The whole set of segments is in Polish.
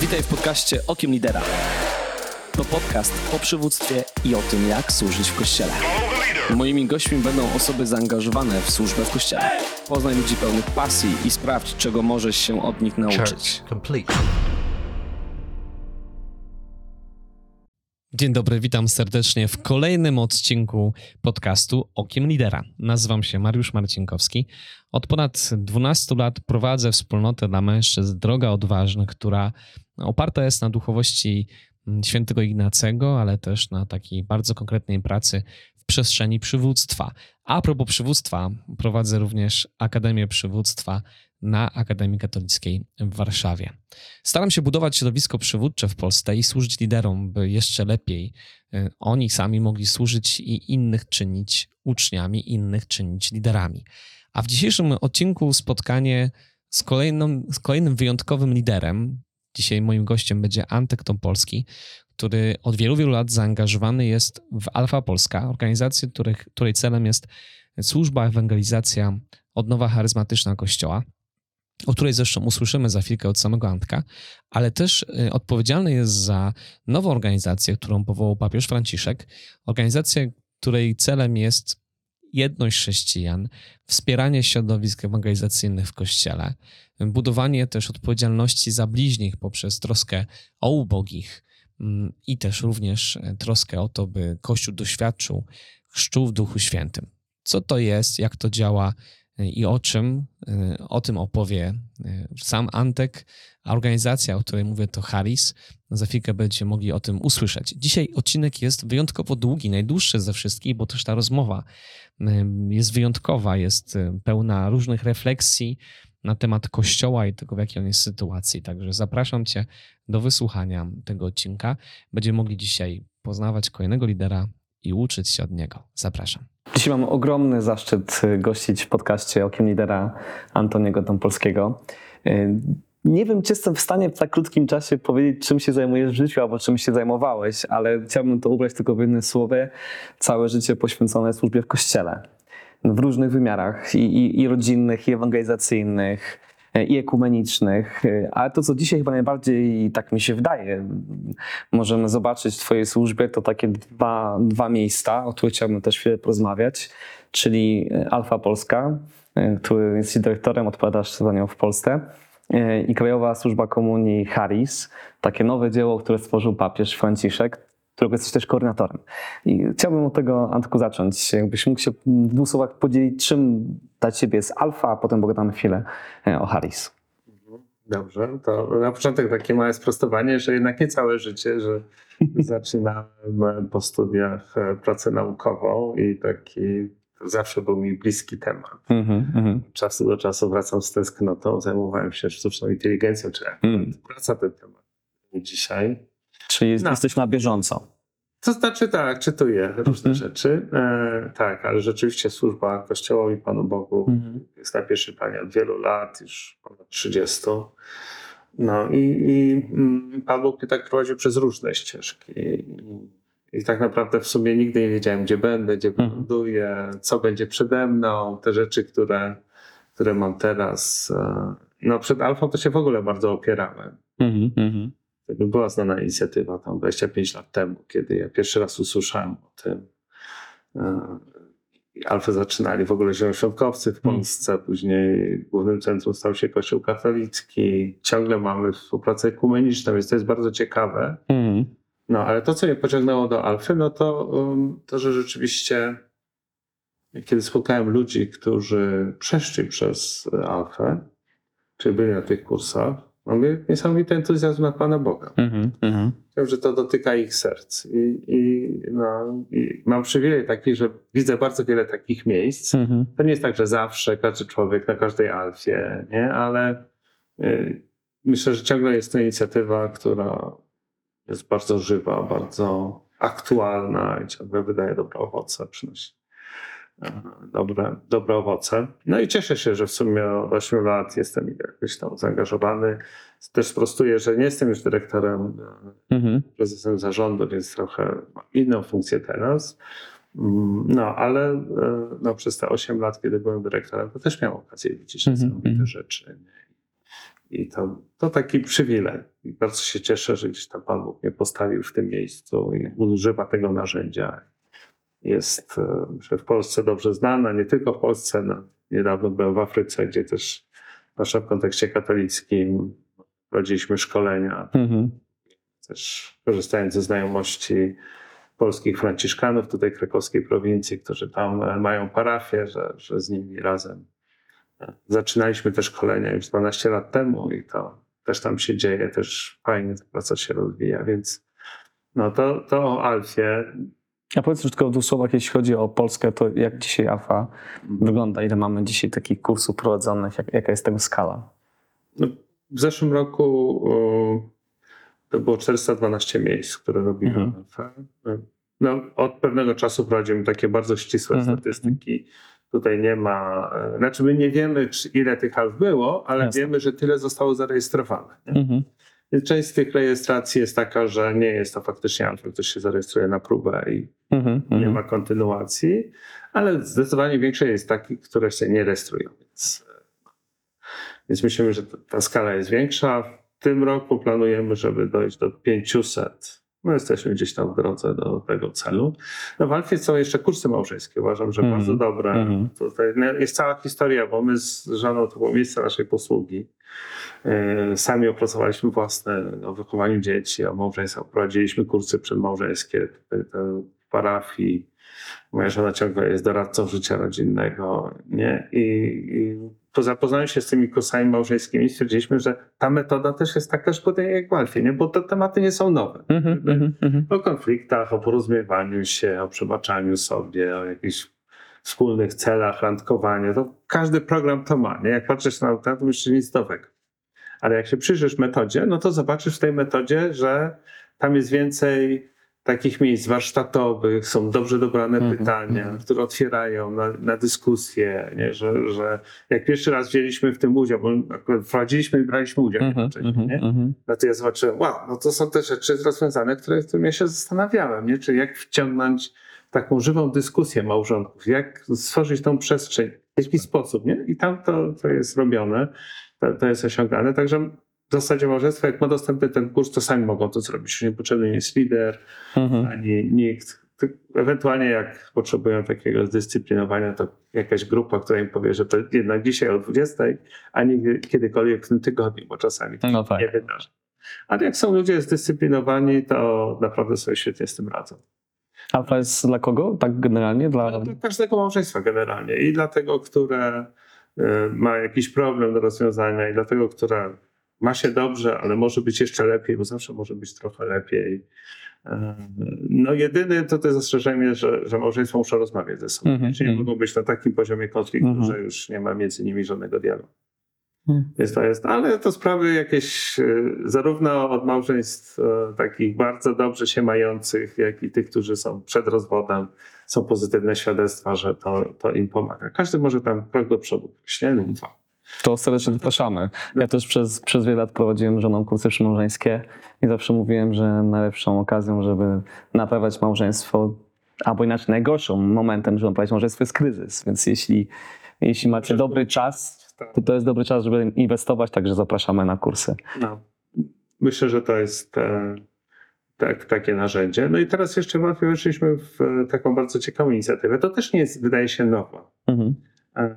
Witaj w podcaście Okiem Lidera. To podcast o przywództwie i o tym, jak służyć w Kościele. Moimi gośćmi będą osoby zaangażowane w służbę w Kościele. Poznaj ludzi pełnych pasji i sprawdź, czego możesz się od nich nauczyć. Church complete. Dzień dobry, witam serdecznie w kolejnym odcinku podcastu Okiem Lidera. Nazywam się Mariusz Marcinkowski. Od ponad 12 lat prowadzę wspólnotę dla mężczyzn Droga Odważna, która oparta jest na duchowości świętego Ignacego, ale też na takiej bardzo konkretnej pracy przestrzeni przywództwa. A propos przywództwa, prowadzę również Akademię Przywództwa na Akademii Katolickiej w Warszawie. Staram się budować środowisko przywódcze w Polsce i służyć liderom, by jeszcze lepiej y, oni sami mogli służyć i innych czynić uczniami, innych czynić liderami. A w dzisiejszym odcinku spotkanie z, kolejną, z kolejnym wyjątkowym liderem. Dzisiaj moim gościem będzie Antek Tompolski, który od wielu, wielu lat zaangażowany jest w Alfa Polska, organizację, których, której celem jest służba, ewangelizacja, odnowa charyzmatyczna Kościoła o której zresztą usłyszymy za chwilkę od samego Antka, ale też y, odpowiedzialny jest za nową organizację, którą powołał papież Franciszek. Organizację, której celem jest jedność chrześcijan, wspieranie środowisk ewangelizacyjnych w Kościele, budowanie też odpowiedzialności za bliźnich poprzez troskę o ubogich i też również e, troskę o to, by Kościół doświadczył chrztu w Duchu Świętym. Co to jest, jak to działa, i o czym, y, o tym opowie sam Antek, a organizacja, o której mówię, to Harris. Za chwilkę będziecie mogli o tym usłyszeć. Dzisiaj odcinek jest wyjątkowo długi, najdłuższy ze wszystkich, bo też ta rozmowa jest wyjątkowa, jest pełna różnych refleksji na temat Kościoła i tego, w jakiej on jest sytuacji. Także zapraszam Cię do wysłuchania tego odcinka. Będziemy mogli dzisiaj poznawać kolejnego lidera i uczyć się od niego. Zapraszam. Dzisiaj mam ogromny zaszczyt y, gościć w podcaście Okiem Lidera Antoniego Tompolskiego. Y, nie wiem, czy jestem w stanie w tak krótkim czasie powiedzieć, czym się zajmujesz w życiu albo czym się zajmowałeś, ale chciałbym to ubrać tylko w jednym słowie. Całe życie poświęcone służbie w kościele. W różnych wymiarach i, i, i rodzinnych, i ewangelizacyjnych, i ekumenicznych, ale to, co dzisiaj chyba najbardziej, tak mi się wydaje, możemy zobaczyć w Twojej służbie, to takie dwa, dwa miejsca, o których chciałbym też chwilę porozmawiać, czyli Alfa Polska, który jesteś dyrektorem, odpowiadasz za nią w Polsce, i Krajowa Służba Komunii Harris, takie nowe dzieło, które stworzył papież Franciszek, którego jesteś też koordynatorem. I chciałbym od tego, Antku, zacząć. Jakbyś mógł się w dwóch słowach podzielić, czym dla Ciebie jest Alfa, a potem pogadamy chwilę e, o Harris. Dobrze, to na początek takie małe sprostowanie, że jednak nie całe życie, że zaczynałem po studiach e, pracę naukową i taki zawsze był mi bliski temat. Mm -hmm. Czasu do czasu wracam z tęsknotą, zajmowałem się sztuczną inteligencją, czy jak mm. wraca ten temat. Dzisiaj Czyli no. jesteś na bieżąco. To znaczy tak, czytuję różne mhm. rzeczy. E, tak, ale rzeczywiście służba Kościołowi Panu Bogu mhm. jest na pierwszym planie od wielu lat, już ponad 30. No i, i mm, Pan Bóg mnie tak prowadził przez różne ścieżki. I, tak naprawdę w sumie nigdy nie wiedziałem, gdzie będę, gdzie mhm. co będzie przede mną, te rzeczy, które, które mam teraz. E, no przed Alfą to się w ogóle bardzo opierałem. Mhm, mhm. Była znana inicjatywa tam 25 lat temu, kiedy ja pierwszy raz usłyszałem o tym. E, Alfę zaczynali w ogóle zielonoświątkowcy w hmm. Polsce, później głównym centrum stał się Kościół katolicki. Ciągle mamy współpracę ekumeniczną, więc to jest bardzo ciekawe. Hmm. No, ale to, co mnie pociągnęło do Alfy, no to, um, to, że rzeczywiście kiedy spotkałem ludzi, którzy przeszli przez Alfę, czy byli na tych kursach, Mamy niesamowity entuzjazm na Pana Boga. Mm -hmm. Wiem, że to dotyka ich serc. I, i, no, i mam przywilej taki, że widzę bardzo wiele takich miejsc. Mm -hmm. To nie jest tak, że zawsze każdy człowiek na każdej alfie, nie? ale y, myślę, że ciągle jest to inicjatywa, która jest bardzo żywa, bardzo aktualna i ciągle wydaje dobre owoce, przynosi dobre, dobre owoce. No i cieszę się, że w sumie od 8 lat jestem jakoś tam zaangażowany. Też sprostuję, że nie jestem już dyrektorem, mhm. prezesem zarządu, więc trochę mam inną funkcję teraz. Mm, no, ale e, no, przez te 8 lat, kiedy byłem dyrektorem, to też miałem okazję widzieć mhm. niesamowite mhm. rzeczy. I to, to taki przywilej. I bardzo się cieszę, że gdzieś tam Pan Bóg mnie postawił w tym miejscu i używa tego narzędzia. Jest e, myślę, w Polsce dobrze znana, nie tylko w Polsce. No, niedawno byłem w Afryce, gdzie też, zwłaszcza w kontekście katolickim, prowadziliśmy szkolenia, Mhm. też korzystając ze znajomości polskich franciszkanów tutaj krakowskiej prowincji, którzy tam e, mają parafię, że, że z nimi razem e, zaczynaliśmy te szkolenia już 12 lat temu i to też tam się dzieje, też fajnie ta praca się rozwija, więc no to, to o Alfie. A powiedz już tylko w dwóch słowach, jeśli chodzi o Polskę, to jak dzisiaj AFA wygląda? Ile mamy dzisiaj takich kursów prowadzonych? Jak, jaka jest tego skala? No, w zeszłym roku to było 412 miejsc, które robimy. Mhm. Alfę. No, od pewnego czasu prowadzimy takie bardzo ścisłe Mhm. statystyki. Tutaj nie ma, e, znaczy my nie wiemy, czy ile tych alf było, ale Jasne. wiemy, że tyle zostało zarejestrowane. Mhm. Część z tych rejestracji jest taka, że nie jest to faktycznie alfa, ktoś się zarejestruje na próbę i Mhm. nie Mhm. ma kontynuacji, ale zdecydowanie większość jest takich, które się nie rejestrują. Więc, e, więc myślimy, że ta- skala jest większa. W tym roku planujemy, żeby dojść do 500. No jesteśmy gdzieś tam w drodze do tego celu. No w Alfie są jeszcze kursy małżeńskie. Uważam, że Mhm. bardzo dobre. Mhm. Tutaj no, jest cała historia, bo my z żoną to było miejsce naszej posługi. E, Sami opracowaliśmy własne o wychowaniu dzieci, o małżeństwach. Prowadziliśmy kursy przedmałżeńskie w parafii. Moja żona ciągle jest doradcą życia rodzinnego. Nie? I, i po zapoznaniu się z tymi kursami małżeńskimi stwierdziliśmy, że ta metoda też jest taka szkoda jak w Alfie, nie? bo te tematy nie są nowe. Mhm. Mhm. Mhm. O konfliktach, o porozumiewaniu się, o przebaczaniu sobie, o jakichś wspólnych celach, randkowanie. To każdy program to ma. Nie? Jak patrzysz na to, to jeszcze nic nowego. Ale jak się przyjrzysz metodzie, no to zobaczysz w tej metodzie, że tam jest więcej takich miejsc warsztatowych, są dobrze dobrane Mhm, pytania, mhm. które otwierają na, na dyskusję, nie? Że, że jak pierwszy raz wzięliśmy w tym udział, bo akurat wprowadziliśmy i braliśmy udział jednocześnie, nie? No to ja zobaczyłem, wow, no to są te rzeczy rozwiązane, które, którym ja się zastanawiałem, nie? Czy jak wciągnąć taką żywą dyskusję małżonków, jak stworzyć tą przestrzeń, w jaki sposób, nie? I tam to, to jest robione, to, to jest osiągane, także w zasadzie małżeństwo, jak ma dostępny ten kurs, to sami mogą to zrobić, już nie potrzebny jest lider, Mhm. ani nikt. Ewentualnie jak potrzebują takiego zdyscyplinowania, to jakaś grupa, która im powie, że to jednak dzisiaj o 20, a nie kiedykolwiek w tym tygodniu, bo czasami to No tak. nie wydarzy. Ale jak są ludzie zdyscyplinowani, to naprawdę sobie świetnie z tym radzą. AFA jest dla kogo? Tak generalnie? Dla... Ale dla każdego małżeństwa generalnie. I dla tego, które y, ma jakiś problem do rozwiązania, i dla tego, które ma się dobrze, ale może być jeszcze lepiej, bo zawsze może być trochę lepiej. Y, No jedyny to to zastrzeżenie, że, że małżeństwa muszą rozmawiać ze sobą. Mhm, Czyli mhm. mogą być na takim poziomie konfliktu, Mhm. że już nie ma między nimi żadnego dialogu. Mhm. Więc to jest, ale to sprawy jakieś y, zarówno od małżeństw y, takich bardzo dobrze się mających, jak i tych, którzy są przed rozwodem, są pozytywne świadectwa, że to, to im pomaga. Każdy może tam krok do przodu pójść, nie? Lub dwa. To serdecznie zapraszamy. Ja też przez, przez wiele lat prowadziłem żoną kursy przymałżeńskie i zawsze mówiłem, że najlepszą okazją, żeby naprawiać małżeństwo, albo inaczej najgorszym momentem, żeby naprawić małżeństwo jest kryzys. Więc jeśli, jeśli macie dobry czas, to to jest dobry czas, żeby inwestować, także zapraszamy na kursy. No. Myślę, że to jest e, tak, takie narzędzie. No i teraz jeszcze w weszliśmy w e, taką bardzo ciekawą inicjatywę. To też nie jest, wydaje się, nowa. Mhm. E,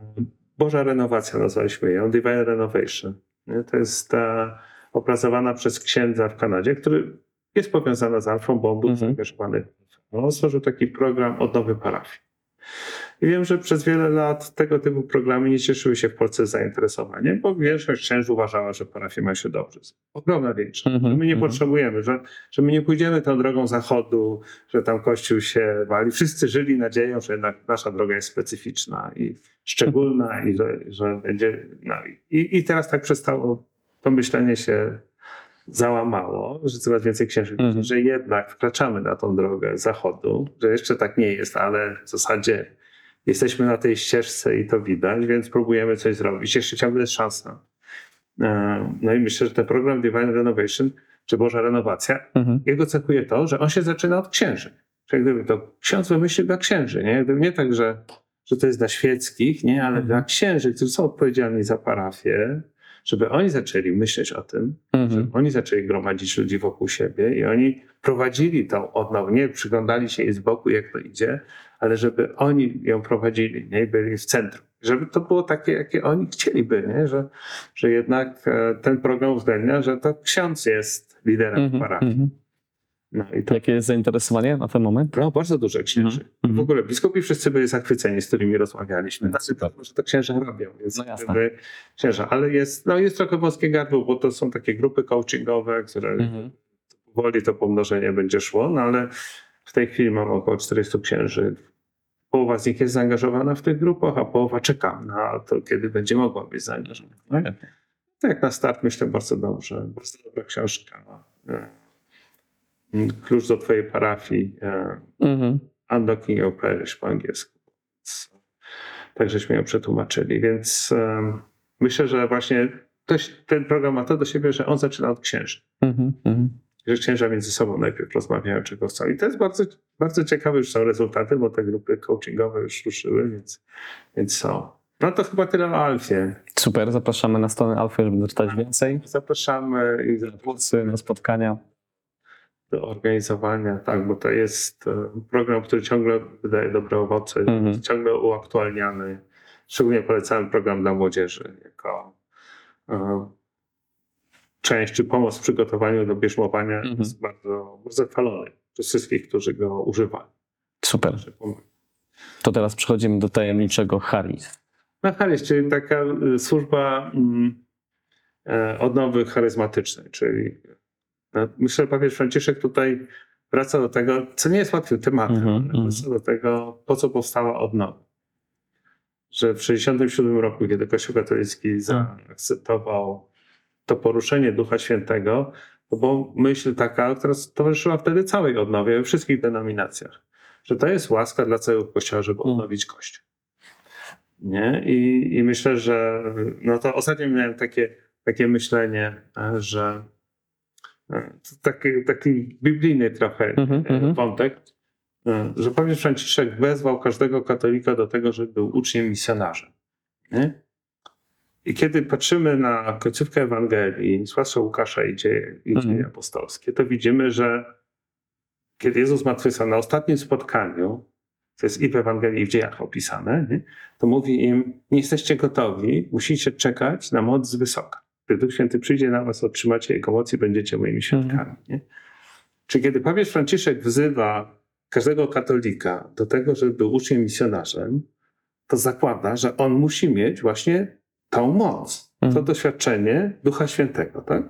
Boża renowacja nazwaliśmy ją, Divine Renovation. To jest ta opracowana przez księdza w Kanadzie, który jest powiązana z Alfą, bo on był Mhm. zaangażowany. On stworzył taki program odnowy parafii. I wiem, że przez wiele lat tego typu programy nie cieszyły się w Polsce zainteresowaniem, bo większość księży uważała, że parafie ma się dobrze. Ogromna większość. Mhm, Że my nie mhm. potrzebujemy, że, że my nie pójdziemy tą drogą zachodu, że tam Kościół się wali. Wszyscy żyli nadzieją, że jednak nasza droga jest specyficzna i szczególna i że, że będzie... No, i, I teraz tak przestało, to myślenie się załamało, że coraz więcej księży Mhm. że jednak wkraczamy na tą drogę zachodu, że jeszcze tak nie jest, ale w zasadzie jesteśmy na tej ścieżce i to widać, więc próbujemy coś zrobić. Jeszcze ciągle jest szansa. E, No i myślę, że ten program Divine Renovation, czy Boża Renowacja, Mhm. jego cechuje to, że on się zaczyna od księży. Czyli gdyby to ksiądz wymyślił dla księży, nie? Gdyby nie tak, że, że to jest dla świeckich, nie? Ale Mhm. dla księży, którzy są odpowiedzialni za parafię, żeby oni zaczęli myśleć o tym, Mhm. oni zaczęli gromadzić ludzi wokół siebie i oni prowadzili tą odnowę. Nie przyglądali się jej z boku, jak to idzie, ale żeby oni ją prowadzili, nie byli w centrum. Żeby to było takie, jakie oni chcieliby, nie? Że, że jednak e, ten program uwzględnia, że to ksiądz jest liderem Mhm. parafii. Mhm. No i to Jakie jest zainteresowanie na ten moment? no, bardzo duże księży. Mhm. W ogóle biskupi wszyscy byli zachwyceni, z którymi rozmawialiśmy. Znaczy, to, że to księża robią. Więc No jasne. jakby księża. Ale jest, no, jest trochę wąskie gardło, bo to są takie grupy coachingowe, które Mhm. powoli to pomnożenie będzie szło, no ale w tej chwili mam około 400 księży. Połowa z nich jest zaangażowana w tych grupach, a połowa czeka na to, kiedy będzie mogła być zaangażowana. Tak na start myślę bardzo dobrze. Bardzo dobra książka. E, Klucz do twojej parafii. e, Mhm. Unlocking Your Parish po angielsku. Więc, Tak żeśmy ją przetłumaczyli. Więc myślę, że właśnie to, ten program ma to do siebie, że on zaczyna od księży. Mhm. Że księża między sobą najpierw rozmawiają, czego chcą. I to jest bardzo, bardzo ciekawe, już są rezultaty, bo te grupy coachingowe już ruszyły, więc, więc są. No to chyba tyle o Alfie. Super, zapraszamy na stronę Alfy, żeby doczytać więcej. Zapraszamy i za- Kursy, na spotkania. do organizowania, tak, bo to jest e, program, który ciągle wydaje dobre owoce, Mhm. jest ciągle uaktualniany. Szczególnie polecamy program dla młodzieży jako e, część czy pomoc w przygotowaniu do bierzmowania Mhm. jest bardzo, bardzo chwalony przez wszystkich, którzy go używają. Super. To teraz przechodzimy do tajemniczego Haris. No Charyz, czyli taka y, służba mm, e, odnowy charyzmatycznej, czyli no, myślę, że papież Franciszek tutaj wraca do tego, co nie jest łatwym tematem, ale mhm. wraca do tego, po co powstała odnowa. Że w 1967 roku, kiedy Kościół katolicki zaakceptował to poruszenie Ducha Świętego, to była myśl taka, która towarzyszyła wtedy całej odnowie we wszystkich denominacjach, że to jest łaska dla całego Kościoła, żeby Mhm. odnowić Kościół. Nie? I, I myślę, że no to ostatnio miałem takie, takie myślenie, e, że e, taki, taki biblijny trochę mhm. wątek, że papież Franciszek wezwał każdego katolika do tego, żeby był uczniem misjonarzem. Nie? I kiedy patrzymy na końcówkę Ewangelii, zwłaszcza Łukasza i dzieje, i dzieje Mhm. apostolskie, to widzimy, że kiedy Jezus zmartwychwstał na ostatnim spotkaniu, to jest i w Ewangelii, i w dziejach opisane, nie? to mówi im, nie jesteście gotowi, musicie czekać na moc z wysoka. Gdy Duch Święty przyjdzie na was, otrzymacie Jego moc i będziecie moimi świadkami. Nie? Czy kiedy papież Franciszek wzywa każdego katolika do tego, żeby był uczniem misjonarzem, to zakłada, że on musi mieć właśnie tą moc, to Mhm. doświadczenie Ducha Świętego, tak?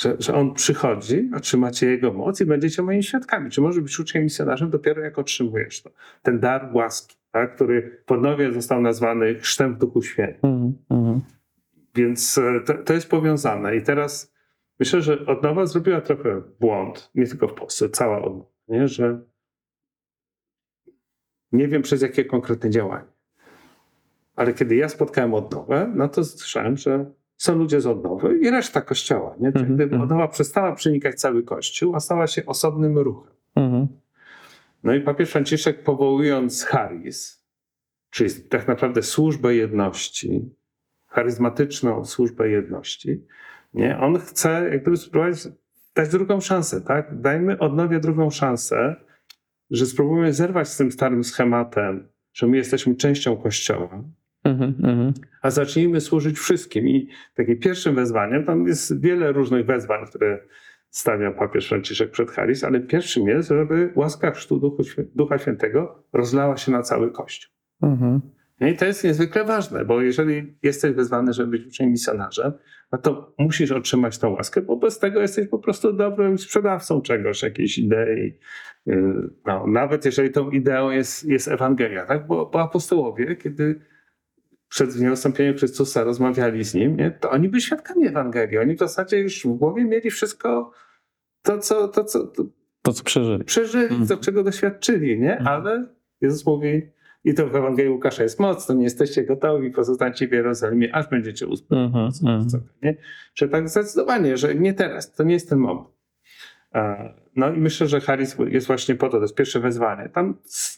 Że, że on przychodzi, otrzymacie jego moc i będziecie moimi świadkami. Czy może być uczniem misjonarzem dopiero jak otrzymujesz to? Ten dar łaski, tak? który w odnowie został nazwany chrztem w Duchu Świętym. Mhm. Mhm. Więc e, to, to jest powiązane. I teraz myślę, że odnowa zrobiła trochę błąd, nie tylko w Polsce, cała odnowa, nie? że nie wiem przez jakie konkretne działanie. Ale kiedy ja spotkałem odnowę, no to słyszałem, że są ludzie z odnowy i reszta kościoła. Nie? Czyli Mhm, gdyby mhm. odnowa przestała przenikać cały kościół, a stała się osobnym ruchem. Mhm. No i papież Franciszek powołując Charis, czyli tak naprawdę służbę jedności, charyzmatyczną służbę jedności, nie? on chce jak gdyby spróbować dać drugą szansę, tak? Dajmy odnowie drugą szansę, że spróbujemy zerwać z tym starym schematem, że my jesteśmy częścią Kościoła, Mhm. A zacznijmy służyć wszystkim. I takim pierwszym wezwaniem, tam jest wiele różnych wezwań, które stawia papież Franciszek przed Charis, ale pierwszym jest, żeby łaska chrztu Ducha Świętego rozlała się na cały Kościół. Mhm. No i to jest niezwykle ważne, bo jeżeli jesteś wezwany, żeby być uczniem misjonarzem, no to musisz otrzymać tą łaskę, bo bez tego jesteś po prostu dobrym sprzedawcą czegoś, jakiejś idei. Yy, No, nawet jeżeli tą ideą jest, jest Ewangelia, tak? Bo, bo apostołowie, kiedy przed niewystąpieniem Chrystusa rozmawiali z nim, nie? to oni byli świadkami Ewangelii. Oni w zasadzie już w głowie mieli wszystko to, co, to, co to To, co przeżyli. przeżyli, Mhm. do czego doświadczyli, nie? Mhm. Ale Jezus mówi, i to w Ewangelii Łukasza jest mocno, nie jesteście gotowi, pozostańcie w Jerozolimie, aż będziecie uzbrojeni. Mhm. Mhm. Nie? Że tak zdecydowanie, że nie teraz, to nie jest ten moment. No i myślę, że Harris jest właśnie po to, to jest pierwsze wezwanie. Tam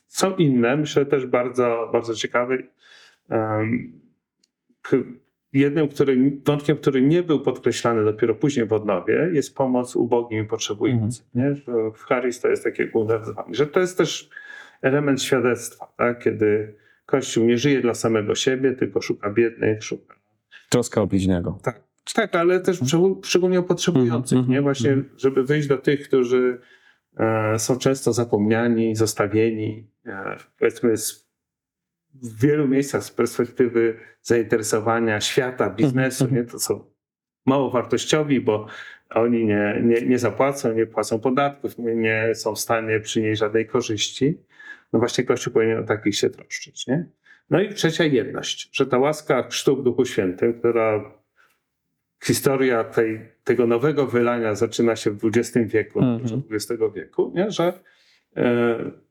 są inne, myślę też bardzo, bardzo ciekawe. Jednym który, wątkiem, który nie był podkreślany dopiero później w odnowie, jest pomoc ubogim i potrzebującym. Że w Harris to jest takie główne wyzwanie, że to jest też element świadectwa, tak? kiedy Kościół nie żyje dla samego siebie, tylko szuka biednych, szuka Troska o bliźniego. tak, tak, ale też szczegól- szczególnie o potrzebujących, Mhm, nie? Właśnie, mhm. żeby wyjść do tych, którzy e, są często zapomniani, zostawieni, e, powiedzmy z, w wielu miejscach z perspektywy zainteresowania świata, biznesu, Mhm, nie? To są mało wartościowi, bo oni nie, nie, nie zapłacą, nie płacą podatków, nie, nie są w stanie przynieść żadnej korzyści. No właśnie Kościół powinien o takich się troszczyć, nie? No i trzecia jedność, że ta łaska chrztu w Duchu Świętym, która historia tej, tego nowego wylania zaczyna się w XX wieku, Mhm. XX wieku, nie? że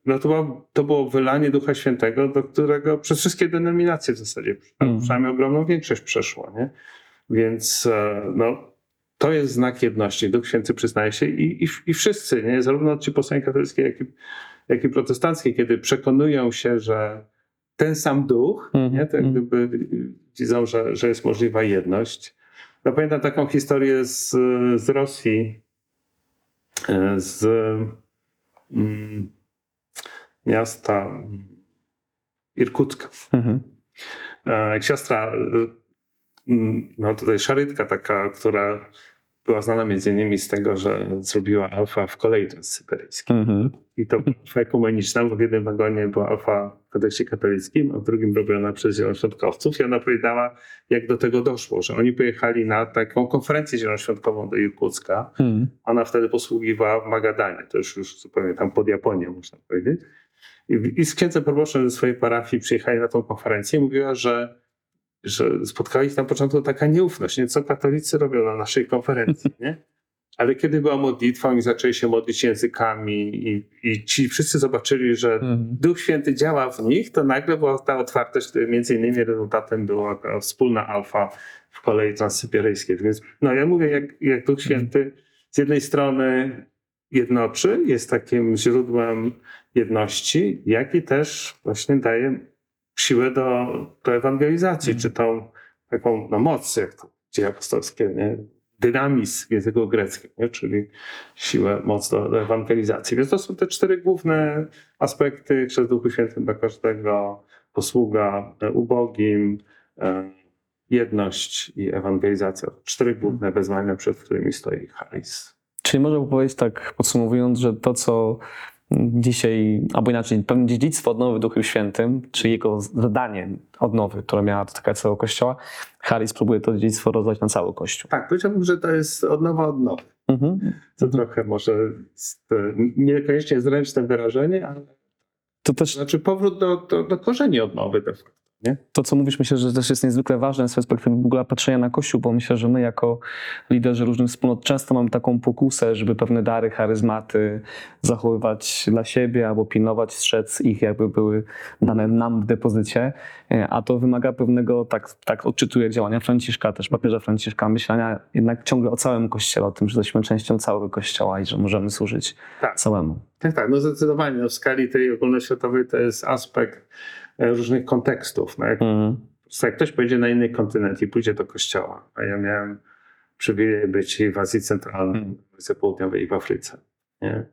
no to, było, to było wylanie Ducha Świętego, do którego przez wszystkie denominacje w zasadzie, Mhm. przynajmniej ogromną większość przeszło. Nie? Więc e, no, to jest znak jedności. Duch Święty przyznaje się i, i, i wszyscy, nie? zarówno ci po stronie katolickiej, jak i, jak i protestanckiej, kiedy przekonują się, że ten sam duch, Mhm. nie? to jak gdyby widzą, że, że jest możliwa jedność. No pamiętam taką historię z, z Rosji, e, z mm, miasta mm, Irkucka. Mhm. E, Jak siostra, y, mm, no tutaj szarytka taka, która była znana między innymi z tego, że zrobiła alfa w kolei transsyberyjskiej. Mhm. I to alfa ekumeniczna, bo w jednym wagonie była alfa w kodeksie katolickim, a w drugim robiona przez zielonoświątkowców. I ona powiedziała, jak do tego doszło, że oni pojechali na taką konferencję zielonoświątkową do Irkucka. Mhm. Ona wtedy posługiwała w Magadanie, to już, już zupełnie tam pod Japonią, można powiedzieć. I, i z księdzem proboszczem ze swojej parafii przyjechali na tą konferencję i mówiła, że, że spotkała ich na początku taka nieufność, nie? co katolicy robią na naszej konferencji, nie? Ale kiedy była modlitwa, oni zaczęli się modlić językami i, i ci wszyscy zobaczyli, że Mhm. Duch Święty działa w nich, to nagle była ta otwartość, między innymi rezultatem była wspólna alfa w kolei transsyberyjskiej. Więc no ja mówię, jak, jak Duch Święty z jednej strony jednoczy, jest takim źródłem jedności, jak i też właśnie daje siłę do, do ewangelizacji, czy tą taką no, moc, jak to dzieje apostolskie, nie? dynamizm w języku greckim, nie? czyli siłę, moc do, do ewangelizacji. Więc to są te cztery główne aspekty przez Duchu Świętym dla każdego, posługa e, ubogim, e, jedność i ewangelizacja. Cztery główne wyzwania, przed którymi stoi Harris. Czyli można powiedzieć tak podsumowując, że to co dzisiaj, albo inaczej, pewne dziedzictwo odnowy w Duchu Świętym, czy jego zadanie odnowy, które miała dotykać całego Kościoła, Harris próbuje to dziedzictwo rozdać na cały Kościół. Tak, powiedziałbym, że to jest odnowa odnowy. Mhm. To Mhm. trochę może niekoniecznie zręczne wyrażenie, ale To też znaczy powrót do, do, do korzeni odnowy de facto. Nie? to, co mówisz, myślę, że też jest niezwykle ważne z perspektywy w ogóle patrzenia na Kościół, bo myślę, że my jako liderzy różnych wspólnot często mamy taką pokusę, żeby pewne dary, charyzmaty zachowywać dla siebie albo pilnować, strzec ich, jakby były dane nam w depozycie, E, a to wymaga pewnego, tak, tak odczytuję działania Franciszka, też papieża Franciszka, myślenia jednak ciągle o całym Kościele, o tym, że jesteśmy częścią całego Kościoła i że możemy służyć Tak. całemu. Tak, tak, no zdecydowanie. No w skali tej ogólnoświatowej to jest aspekt różnych kontekstów. No jak, Mhm. jak ktoś pojedzie na inny kontynent i pójdzie do kościoła, a ja miałem przywilej być i w Azji Centralnej, Mhm. w Azji Południowej i w Afryce. Nie?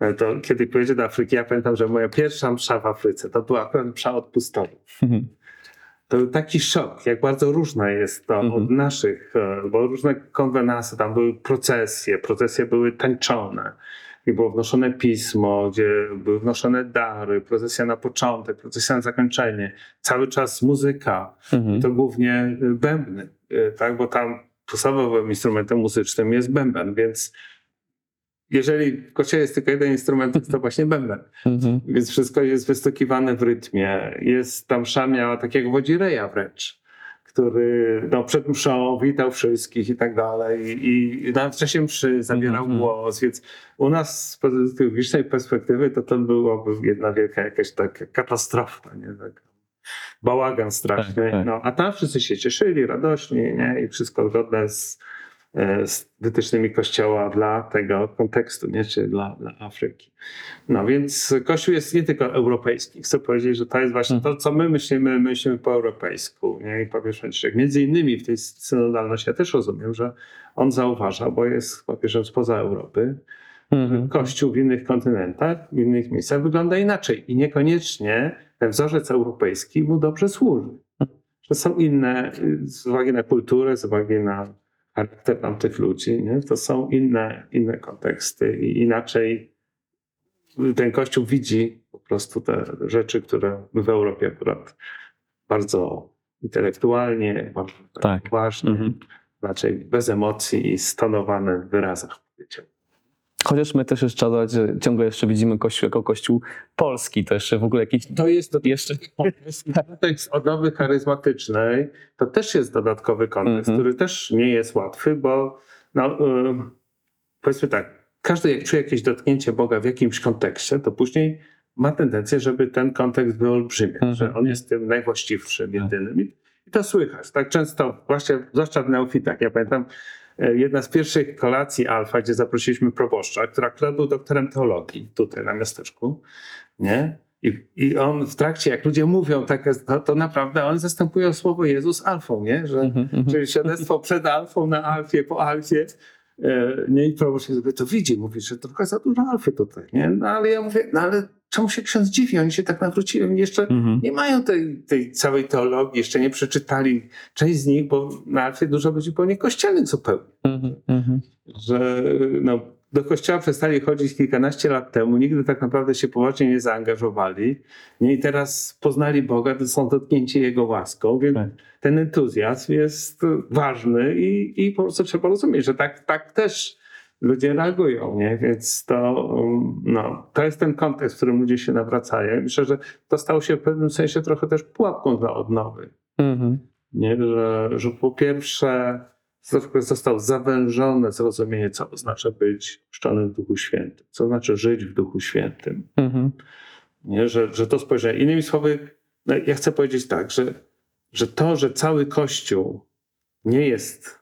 No To kiedy pojedzie do Afryki, ja pamiętam, że moja pierwsza msza w Afryce to była akurat msza odpustowa. Mhm. To był taki szok, jak bardzo różna jest to Mhm. od naszych, e, bo różne konwenansy, tam były procesje, procesje były tańczone. I było wnoszone pismo, gdzie były wnoszone dary, procesja na początek, procesja na zakończenie. Cały czas muzyka, Mhm. to głównie y, bębny, y, tak? bo tam podstawowym instrumentem muzycznym jest bęben, więc jeżeli w kościele jest tylko jeden instrument, to jest to właśnie bęben. Mhm. Więc wszystko jest wystukiwane w rytmie. Jest tam miała takiego wodzireja wręcz, który no, przed mszą witał wszystkich i tak dalej. I, i nawet w czasie mszy zabierał Mhm. głos. Więc u nas z perspektywicznej perspektywy to to byłoby jedna wielka jakaś taka katastrofa. Nie? Tak. Bałagan straszny. Tak, tak. No, a tam wszyscy się cieszyli, radośni nie? i wszystko zgodne z, z wytycznymi Kościoła dla tego kontekstu, nie? czy dla, dla Afryki. No więc Kościół jest nie tylko europejski. Chcę powiedzieć, że to jest właśnie to, co my myślimy, myślimy po europejsku. Nie? I papież Franciszek, między innymi w tej synodalności, ja też rozumiem, że on zauważa, bo jest papieżem spoza Europy, Mhm. Kościół w innych kontynentach, w innych miejscach wygląda inaczej i niekoniecznie ten wzorzec europejski mu dobrze służy. Że są inne, z uwagi na kulturę, z uwagi na charakter tamtych ludzi, nie? to są inne, inne konteksty i inaczej ten Kościół widzi po prostu te rzeczy, które my w Europie akurat bardzo intelektualnie, bardzo tak. Poważnie, Mhm. raczej bez emocji i stonowane w wyrazach. Wiecie. Chociaż my też jeszcze dodać, że ciągle jeszcze widzimy Kościół jako Kościół polski, to jeszcze w ogóle jakiś... To jest Jeszcze... kontekst odnowy charyzmatycznej, to też jest dodatkowy kontekst, Mhm. który też nie jest łatwy, bo no, powiedzmy tak, każdy jak czuje jakieś dotknięcie Boga w jakimś kontekście, to później ma tendencję, żeby ten kontekst wyolbrzymiać, Mhm. że on jest tym najwłaściwszym, jedynym. I, to słychać. Tak często, właśnie zwłaszcza w neofitach. Ja pamiętam jedna z pierwszych kolacji Alfa, gdzie zaprosiliśmy proboszcza, który akurat był doktorem teologii tutaj na miasteczku, nie? I, I on w trakcie, jak ludzie mówią, tak, to, to naprawdę on zastępuje słowo Jezus alfą, nie? Że, Mhm, mhm. Czyli świadectwo przed alfą, na alfie, po alfie. E, Nie, i proboszcz sobie to widzi, mówi, że trochę za dużo alfy tutaj, nie? No ale ja mówię, no ale czemu się ksiądz dziwi? Oni się tak nawrócili, oni jeszcze Mhm. nie mają tej, tej całej teologii, jeszcze nie przeczytali część z nich, bo na alfie dużo ludzi było niekościelnych zupełnie Mhm. Mhm. że no, do kościoła przestali chodzić kilkanaście lat temu, nigdy tak naprawdę się poważnie nie zaangażowali. Nie? I teraz poznali Boga, to są dotknięci Jego łaską, więc Tak. ten entuzjazm jest ważny i, i po prostu trzeba rozumieć, że tak, tak też ludzie reagują. Nie? Więc to, no, to jest ten kontekst, w którym ludzie się nawracają. Myślę, że to stało się w pewnym sensie trochę też pułapką dla odnowy. Mhm. Nie? Że, że po pierwsze został zawężone zrozumienie, co oznacza być chrzczonym w Duchu Świętym, co znaczy żyć w Duchu Świętym. Mhm. Nie? Że, że to spojrzenie. Innymi słowy, no ja chcę powiedzieć tak, że, że to, że cały Kościół nie jest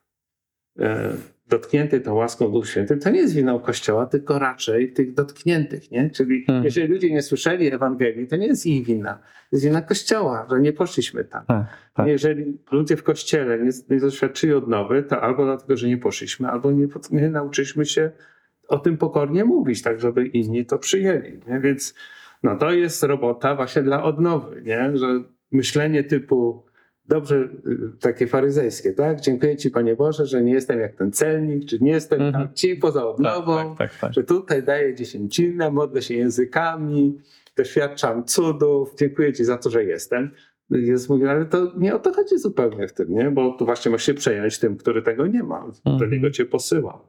e, dotknięty tą łaską w Duchu Świętym, to nie jest winą Kościoła, tylko raczej tych dotkniętych. Nie? Czyli Mhm. jeżeli ludzie nie słyszeli Ewangelii, to nie jest ich wina. To jest wina Kościoła, że nie poszliśmy tam. Tak, tak. Jeżeli ludzie w kościele nie, nie doświadczyli odnowy, to albo dlatego, że nie poszliśmy, albo nie, nie nauczyliśmy się o tym pokornie mówić, tak żeby inni to przyjęli. Nie? Więc no, to jest robota właśnie dla odnowy, nie? że myślenie typu dobrze, y, takie faryzejskie, tak? Dziękuję Ci Panie Boże, że nie jestem jak ten celnik, czy nie jestem Mhm. tam ci poza odnową, Tak, tak, tak. że tutaj daję dziesięcinę, modlę się językami, doświadczam cudów, dziękuję Ci za to, że jestem. Jezus mówi, ale to nie o to chodzi zupełnie w tym, nie? Bo tu właśnie masz się przejąć tym, który tego nie ma, do Mhm. niego Cię posyła.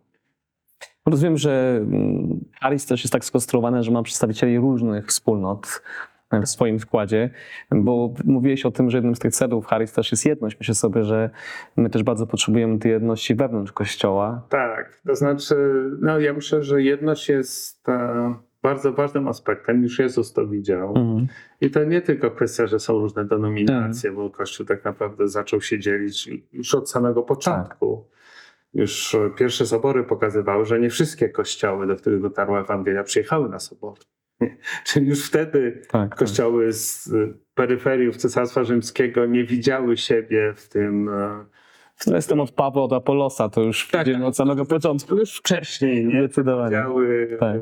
Rozumiem, że mm, Haris też jest tak skonstruowane, że ma przedstawicieli różnych wspólnot w swoim składzie, bo mówiłeś o tym, że jednym z tych celów Haris też jest jedność. Myślę sobie, że my też bardzo potrzebujemy tej jedności wewnątrz Kościoła. Tak, to znaczy, no ja myślę, że jedność jest e, bardzo ważnym aspektem, już Jezus to widział. Mhm. I to nie tylko kwestia, że są różne denominacje, bo Kościół tak naprawdę zaczął się dzielić już od samego początku. Już e, pierwsze sobory pokazywały, że nie wszystkie kościoły, do których dotarła Ewangelia, przyjechały na sobory. Czyli już wtedy Tak, tak. kościoły z y, peryferiów Cesarstwa Rzymskiego nie widziały siebie w tym. e, To jestem od Pawła, od Apolosa, to już Tak. wiemy od samego początku. Już wcześniej, nie? Zdecydowanie. Działy Tak.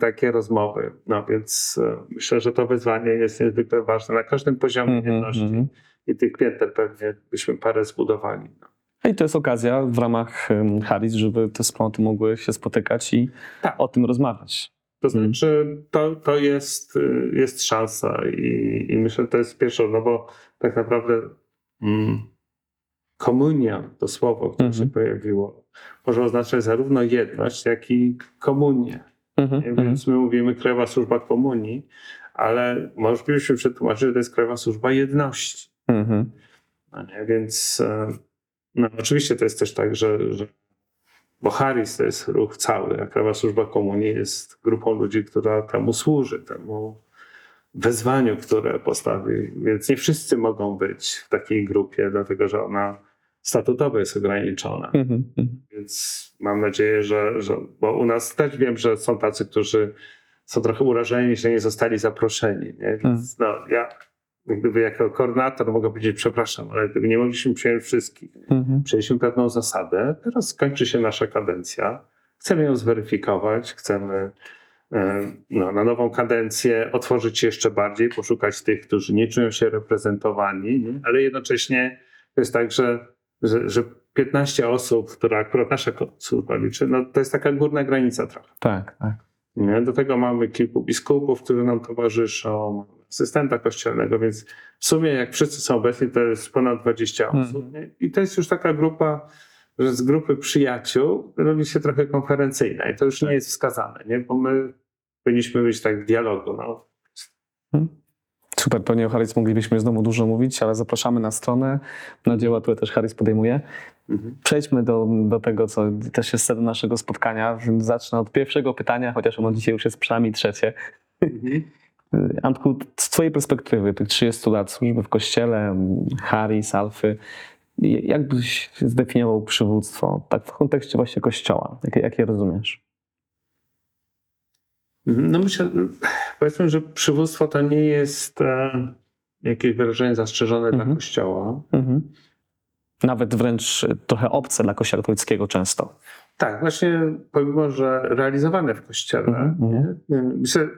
takie rozmowy. No więc e, myślę, że to wyzwanie jest niezwykle ważne na każdym poziomie Mhm, jedności. mhm. I tych pięter pewnie byśmy parę zbudowali. No. I to jest okazja w ramach Haris, żeby te wspólnoty mogły się spotykać i Tak. o tym rozmawiać. To Mhm. znaczy, to, to jest, y, jest szansa i, i myślę, że to jest pierwsze, no bo tak naprawdę mm, komunia, to słowo, które Mhm. się pojawiło, może oznaczać zarówno jedność, jak i komunię. Mhm, Nie? mhm. Więc my mówimy Krajowa Służba Komunii, ale moglibyśmy przetłumaczyć, że to jest Krajowa Służba Jedności. Mhm. No? Więc e, no, oczywiście to jest też tak, że, że bo Haris to jest ruch cały, a Krajowa Służba Komunii jest grupą ludzi, która temu służy, temu wezwaniu, które postawi. Więc nie wszyscy mogą być w takiej grupie, dlatego że ona statutowe jest ograniczone. Mhm. mhm. Więc mam nadzieję, że, że. Bo u nas też wiem, że są tacy, którzy są trochę urażeni, że nie zostali zaproszeni. Nie? Więc no, ja jak gdyby jako koordynator mogę powiedzieć, przepraszam, ale gdyby nie mogliśmy przyjąć wszystkich. Mhm. Przyjęliśmy pewną zasadę. Teraz skończy się nasza kadencja. Chcemy ją zweryfikować, chcemy e, no, na nową kadencję otworzyć się jeszcze bardziej, poszukać tych, którzy nie czują się reprezentowani, nie? ale jednocześnie to jest tak, że, że, że 15 osób, która akurat nasza służba liczy, no, to jest taka górna granica trochę. Tak, tak. Nie? Do tego mamy kilku biskupów, którzy nam towarzyszą, asystenta kościelnego, więc w sumie jak wszyscy są obecni, to jest ponad 20 Mhm. osób. Nie? I to jest już taka grupa, że z grupy przyjaciół robi się trochę konferencyjna i to już nie jest wskazane, nie? bo my powinniśmy być tak w dialogu. No. Super, pewnie o Harris moglibyśmy znowu dużo mówić, ale zapraszamy na stronę, na dzieła, które też Harris podejmuje. Mhm. Przejdźmy do, do tego, co też jest sednem naszego spotkania. Zacznę od pierwszego pytania, chociaż ono dzisiaj już jest przynajmniej trzecie. Mhm. Antku, z twojej perspektywy, tych 30 lat służby w kościele, Harris, Alfy, jak byś zdefiniował przywództwo, tak w kontekście właśnie kościoła? Jak, jak je rozumiesz? No myślę, powiedzmy, że przywództwo to nie jest e, jakieś wyrażenie zastrzeżone dla Mhm. Kościoła. Mhm. Nawet wręcz trochę obce dla kościoła katolickiego często. Tak, właśnie pomimo, że realizowane w Kościele, Mhm, myślę,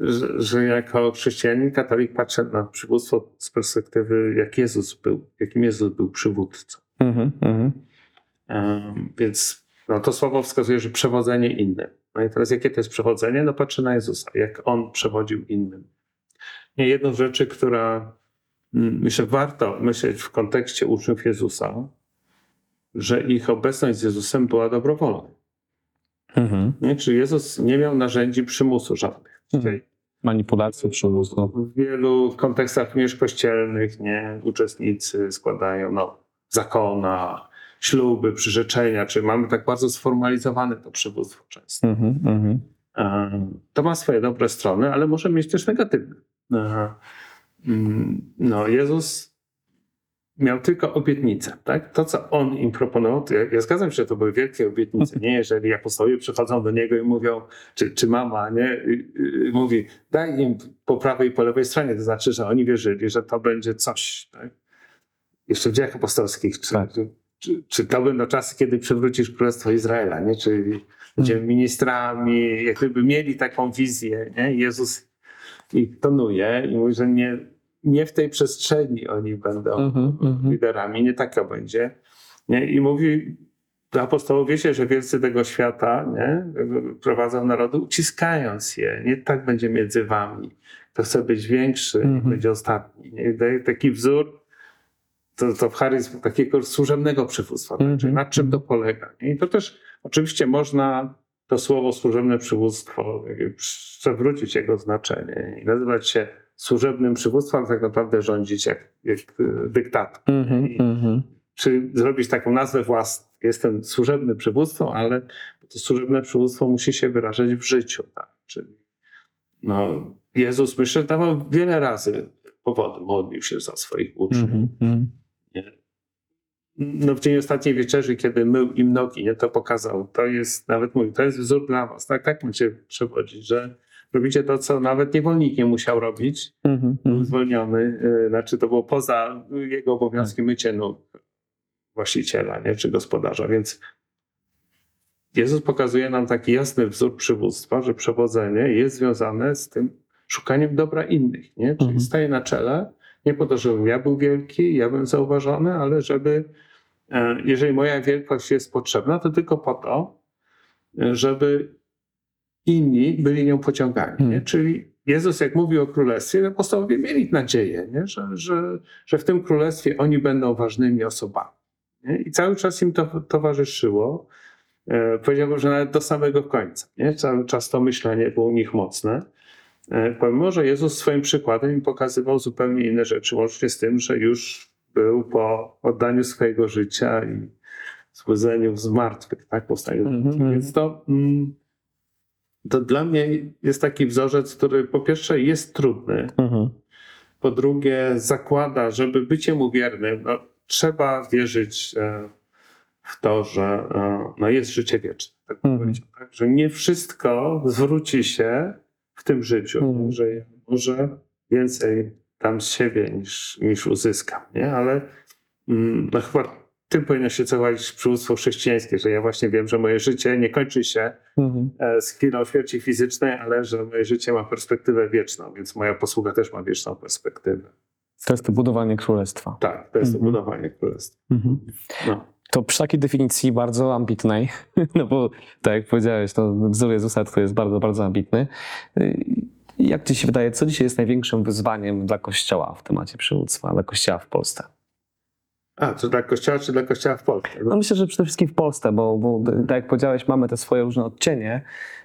że, że jako chrześcijanin, katolik patrzę na przywództwo z perspektywy, jak Jezus był, jakim Jezus był przywódcą. Mhm, mhm. Em, Więc no, to słowo wskazuje, że przewodzenie innym. No i teraz jakie to jest przewodzenie? No patrzę na Jezusa, jak On przewodził innym. Nie jedną z rzeczy, która mm, myślę warto myśleć w kontekście uczniów Jezusa, że ich obecność z Jezusem była dobrowolna. Mhm. Nie? Czy Jezus nie miał narzędzi przymusu żadnych. Mhm. Manipulacji, przywództwo. w wielu kontekstach również kościelnych nie, uczestnicy składają no, zakona, śluby, przyrzeczenia, czy mamy tak bardzo sformalizowane to przywództwo często. Mhm, mhm. E, To ma swoje dobre strony, ale może mieć też negatywne. E, mm, No, Jezus miał tylko obietnicę, tak? To, co On im proponował, ja, ja zgadzam się, że to były wielkie obietnice, nie? Jeżeli apostołowie przychodzą do Niego i mówią, czy, czy mama, nie? Mówi, daj im po prawej i po lewej stronie, to znaczy, że oni wierzyli, że to będzie coś, tak? Jeszcze w dziejach apostolskich, czy, Tak. czy, czy to będą czasy, kiedy przywrócisz Królestwo Izraela, nie? Czyli będziemy ministrami, jak gdyby mieli taką wizję, nie? Jezus ich tonuje i mówi, że nie, nie w tej przestrzeni oni będą Mhm, mhm. liderami, nie taka będzie. Nie? I mówi do apostołów, wiecie, że wielcy tego świata nie? prowadzą narody, uciskając je. Nie tak będzie między wami. Kto chce być większy, Mhm. będzie ostatni. Nie? Daje taki wzór, to, to w charyzm takiego służebnego przywództwa. Mhm. Czyli na czym to polega. Nie? I to też oczywiście można to słowo służebne przywództwo przewrócić jego znaczenie i nazywać się służebnym przywództwem, tak naprawdę rządzić jak, jak y, dyktator. Mhm, I- mhm. Czy zrobić taką nazwę własną. Jestem służebnym przywództwem, ale to służebne przywództwo musi się wyrażać w życiu. Tak? Czyli no, Jezus, myślę, dawał wiele razy powody, modlił się za swoich uczniów. Mhm, mhm. No, w dzień ostatniej wieczerzy, kiedy mył im nogi, nie, to pokazał. To jest, nawet mówił, to jest wzór dla was. Tak, tak macie przewodzić, że robicie to, co nawet niewolnik nie musiał robić. Był mhm. zwolniony, y, znaczy to było poza jego obowiązkiem mycie nóg właściciela, nie, czy gospodarza, więc Jezus pokazuje nam taki jasny wzór przywództwa, że przewodzenie jest związane z tym szukaniem dobra innych, nie? Czyli Mhm. staje na czele, nie po to, żebym ja był wielki, ja bym zauważony, ale żeby, e, jeżeli moja wielkość jest potrzebna, to tylko po to, e, żeby inni byli nią pociągani. Nie? Mhm. Czyli Jezus, jak mówił o królestwie, apostołowie mieli nadzieję, nie? Że, że, że w tym królestwie oni będą ważnymi osobami. Nie? I cały czas im to towarzyszyło. E, powiedziałbym, że nawet do samego końca. Nie? Cały czas to myślenie było u nich mocne. E, pomimo, że Jezus swoim przykładem im pokazywał zupełnie inne rzeczy, łącznie z tym, że już był po oddaniu swojego życia i zbudzeniu z martwych, tak, powstaniu. Mhm. Więc to, mm, to dla mnie jest taki wzorzec, który po pierwsze jest trudny, Mhm. po drugie zakłada, żeby bycie mu wiernym, no, trzeba wierzyć e, w to, że e, no jest życie wieczne. Tak Mhm. tak? Że nie wszystko zwróci się w tym życiu, Mhm. że ja może więcej dam z siebie niż, niż uzyskam, nie? Ale mm, no chyba tym powinno się cechować przywództwo chrześcijańskie, że ja właśnie wiem, że moje życie nie kończy się Mhm. e, z chwilą śmierci fizycznej, ale że moje życie ma perspektywę wieczną, więc moja posługa też ma wieczną perspektywę. To jest to budowanie królestwa. Tak, to jest to Mhm. budowanie królestwa. Mhm. No. To przy takiej definicji bardzo ambitnej, no bo tak jak powiedziałeś, to wzór Jezusa to jest bardzo, bardzo ambitny. Y, Jak ci się wydaje, co dzisiaj jest największym wyzwaniem dla Kościoła w temacie przywództwa, dla Kościoła w Polsce? A, czy dla kościoła, czy dla kościoła w Polsce? No myślę, że przede wszystkim w Polsce, bo, bo tak jak powiedziałeś, mamy te swoje różne odcienie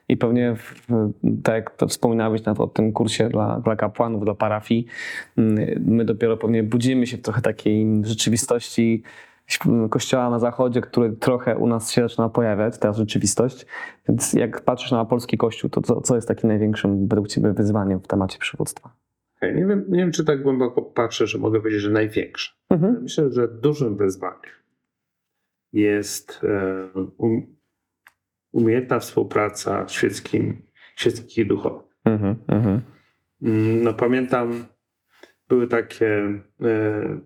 i pewnie, w, tak jak to wspominałeś na to, o tym kursie dla, dla kapłanów, dla parafii, my dopiero pewnie budzimy się w trochę takiej rzeczywistości kościoła na zachodzie, który trochę u nas się zaczyna pojawiać, ta rzeczywistość. Więc jak patrzysz na polski kościół, to co, co jest takim największym według ciebie wyzwaniem w temacie przywództwa? Nie, wiem, nie wiem, czy tak głęboko patrzę, że mogę powiedzieć, że największe. Mhm. Myślę, że dużym wyzwaniem jest e, um, umiejętna współpraca świeckim, świeckich i duchowych. Mhm. Mhm. Mm, No pamiętam, były takie e,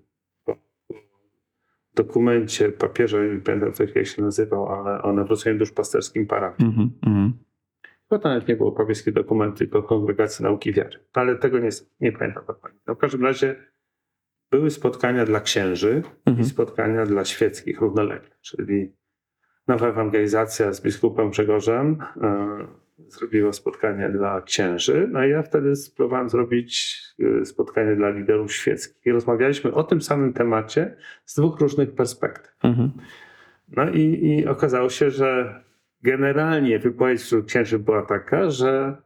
w dokumencie papieża, nie pamiętam jak się nazywał, ale o nawróceniu duszpasterskim parafii. Mhm. Mhm. Chyba to nawet nie było papieski dokumenty, tylko Kongregacji Nauki Wiary. Ale tego nie, nie pamiętam dokładnie. No, w każdym razie były spotkania dla księży i Mhm. spotkania dla świeckich równolegle. Czyli nowa ewangelizacja z biskupem Grzegorzem e, zrobiła spotkanie dla księży. No i ja wtedy spróbowałem zrobić e, spotkanie dla liderów świeckich. I rozmawialiśmy o tym samym temacie z dwóch różnych perspektyw. Mhm. No i, i okazało się, że generalnie wypowiedź wśród księży była taka, że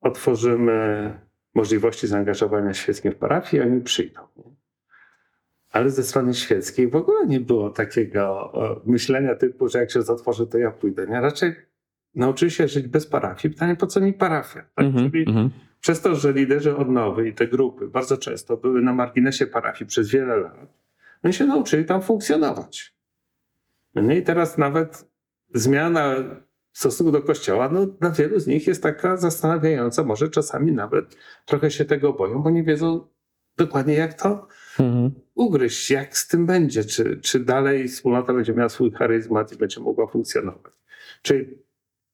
otworzymy możliwości zaangażowania świeckim w parafii, oni przyjdą. Ale ze strony świeckiej w ogóle nie było takiego e, myślenia typu, że jak się otworzy, to ja pójdę. Nie? Raczej nauczyli się żyć bez parafii. Pytanie, po co mi parafia? Tak? Czyli Mhm. przez to, że liderzy odnowy i te grupy bardzo często były na marginesie parafii przez wiele lat, oni się nauczyli tam funkcjonować. No i teraz nawet zmiana w stosunku do kościoła, no dla wielu z nich jest taka zastanawiająca, może czasami nawet trochę się tego boją, bo nie wiedzą dokładnie jak to Mhm. ugryźć, jak z tym będzie, czy, czy dalej wspólnota będzie miała swój charyzmat i będzie mogła funkcjonować. Czyli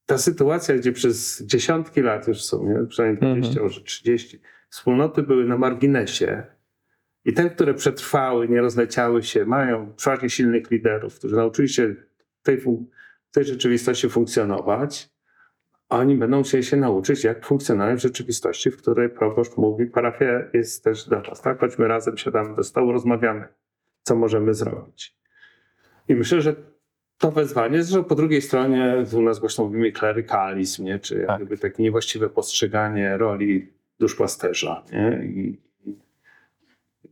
ta sytuacja, gdzie przez dziesiątki lat już w sumie, przynajmniej 20, Mhm. może 30, wspólnoty były na marginesie i te, które przetrwały, nie rozleciały się, mają przeważnie silnych liderów, którzy nauczyli się tej, fun- w tej rzeczywistości funkcjonować, a oni będą musieli się nauczyć, jak funkcjonować w rzeczywistości, w której proboszcz mówi, parafia jest też dla was, tak? Chodźmy razem, siadamy do stołu, rozmawiamy, co możemy zrobić. I myślę, że to wezwanie jest, że po drugiej stronie u nas głośno mówimy klerykalizm, nie? czy Tak. jakby takie niewłaściwe postrzeganie roli duszpasterza. Nie? I-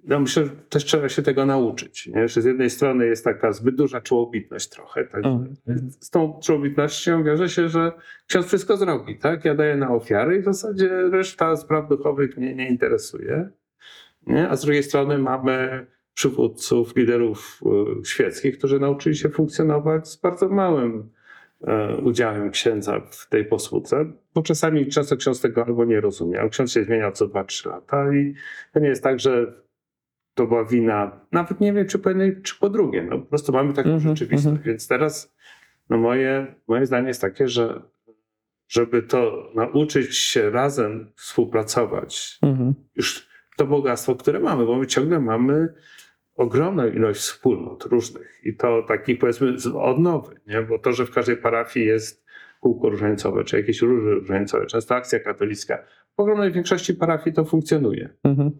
no myślę, że też trzeba się tego nauczyć. Nie? Że z jednej strony jest taka zbyt duża czołobitność trochę. Tak? Mhm. Z tą czołobitnością wiąże się, że ksiądz wszystko zrobi. Tak? Ja daję na ofiary i w zasadzie reszta spraw duchowych mnie nie interesuje. Nie? A z drugiej strony mamy przywódców, liderów e, świeckich, którzy nauczyli się funkcjonować z bardzo małym e, udziałem księdza w tej posłudze, bo czasami często ksiądz tego albo nie rozumiał. Ksiądz się zmieniał co 2-3 lata i to nie jest tak, że to była wina, nawet nie wiem, czy po jednej, czy po drugiej. No, po prostu mamy taką Mhm, rzeczywistość. mhm. Więc teraz no moje, moje zdanie jest takie, że żeby to nauczyć się razem współpracować, Mhm. już to bogactwo, które mamy, bo my ciągle mamy ogromną ilość wspólnot różnych i to takich powiedzmy odnowy, nie? bo to, że w każdej parafii jest kółko różańcowe, czy jakieś róże różańcowe, często akcja katolicka, w ogromnej większości parafii to funkcjonuje. Mhm.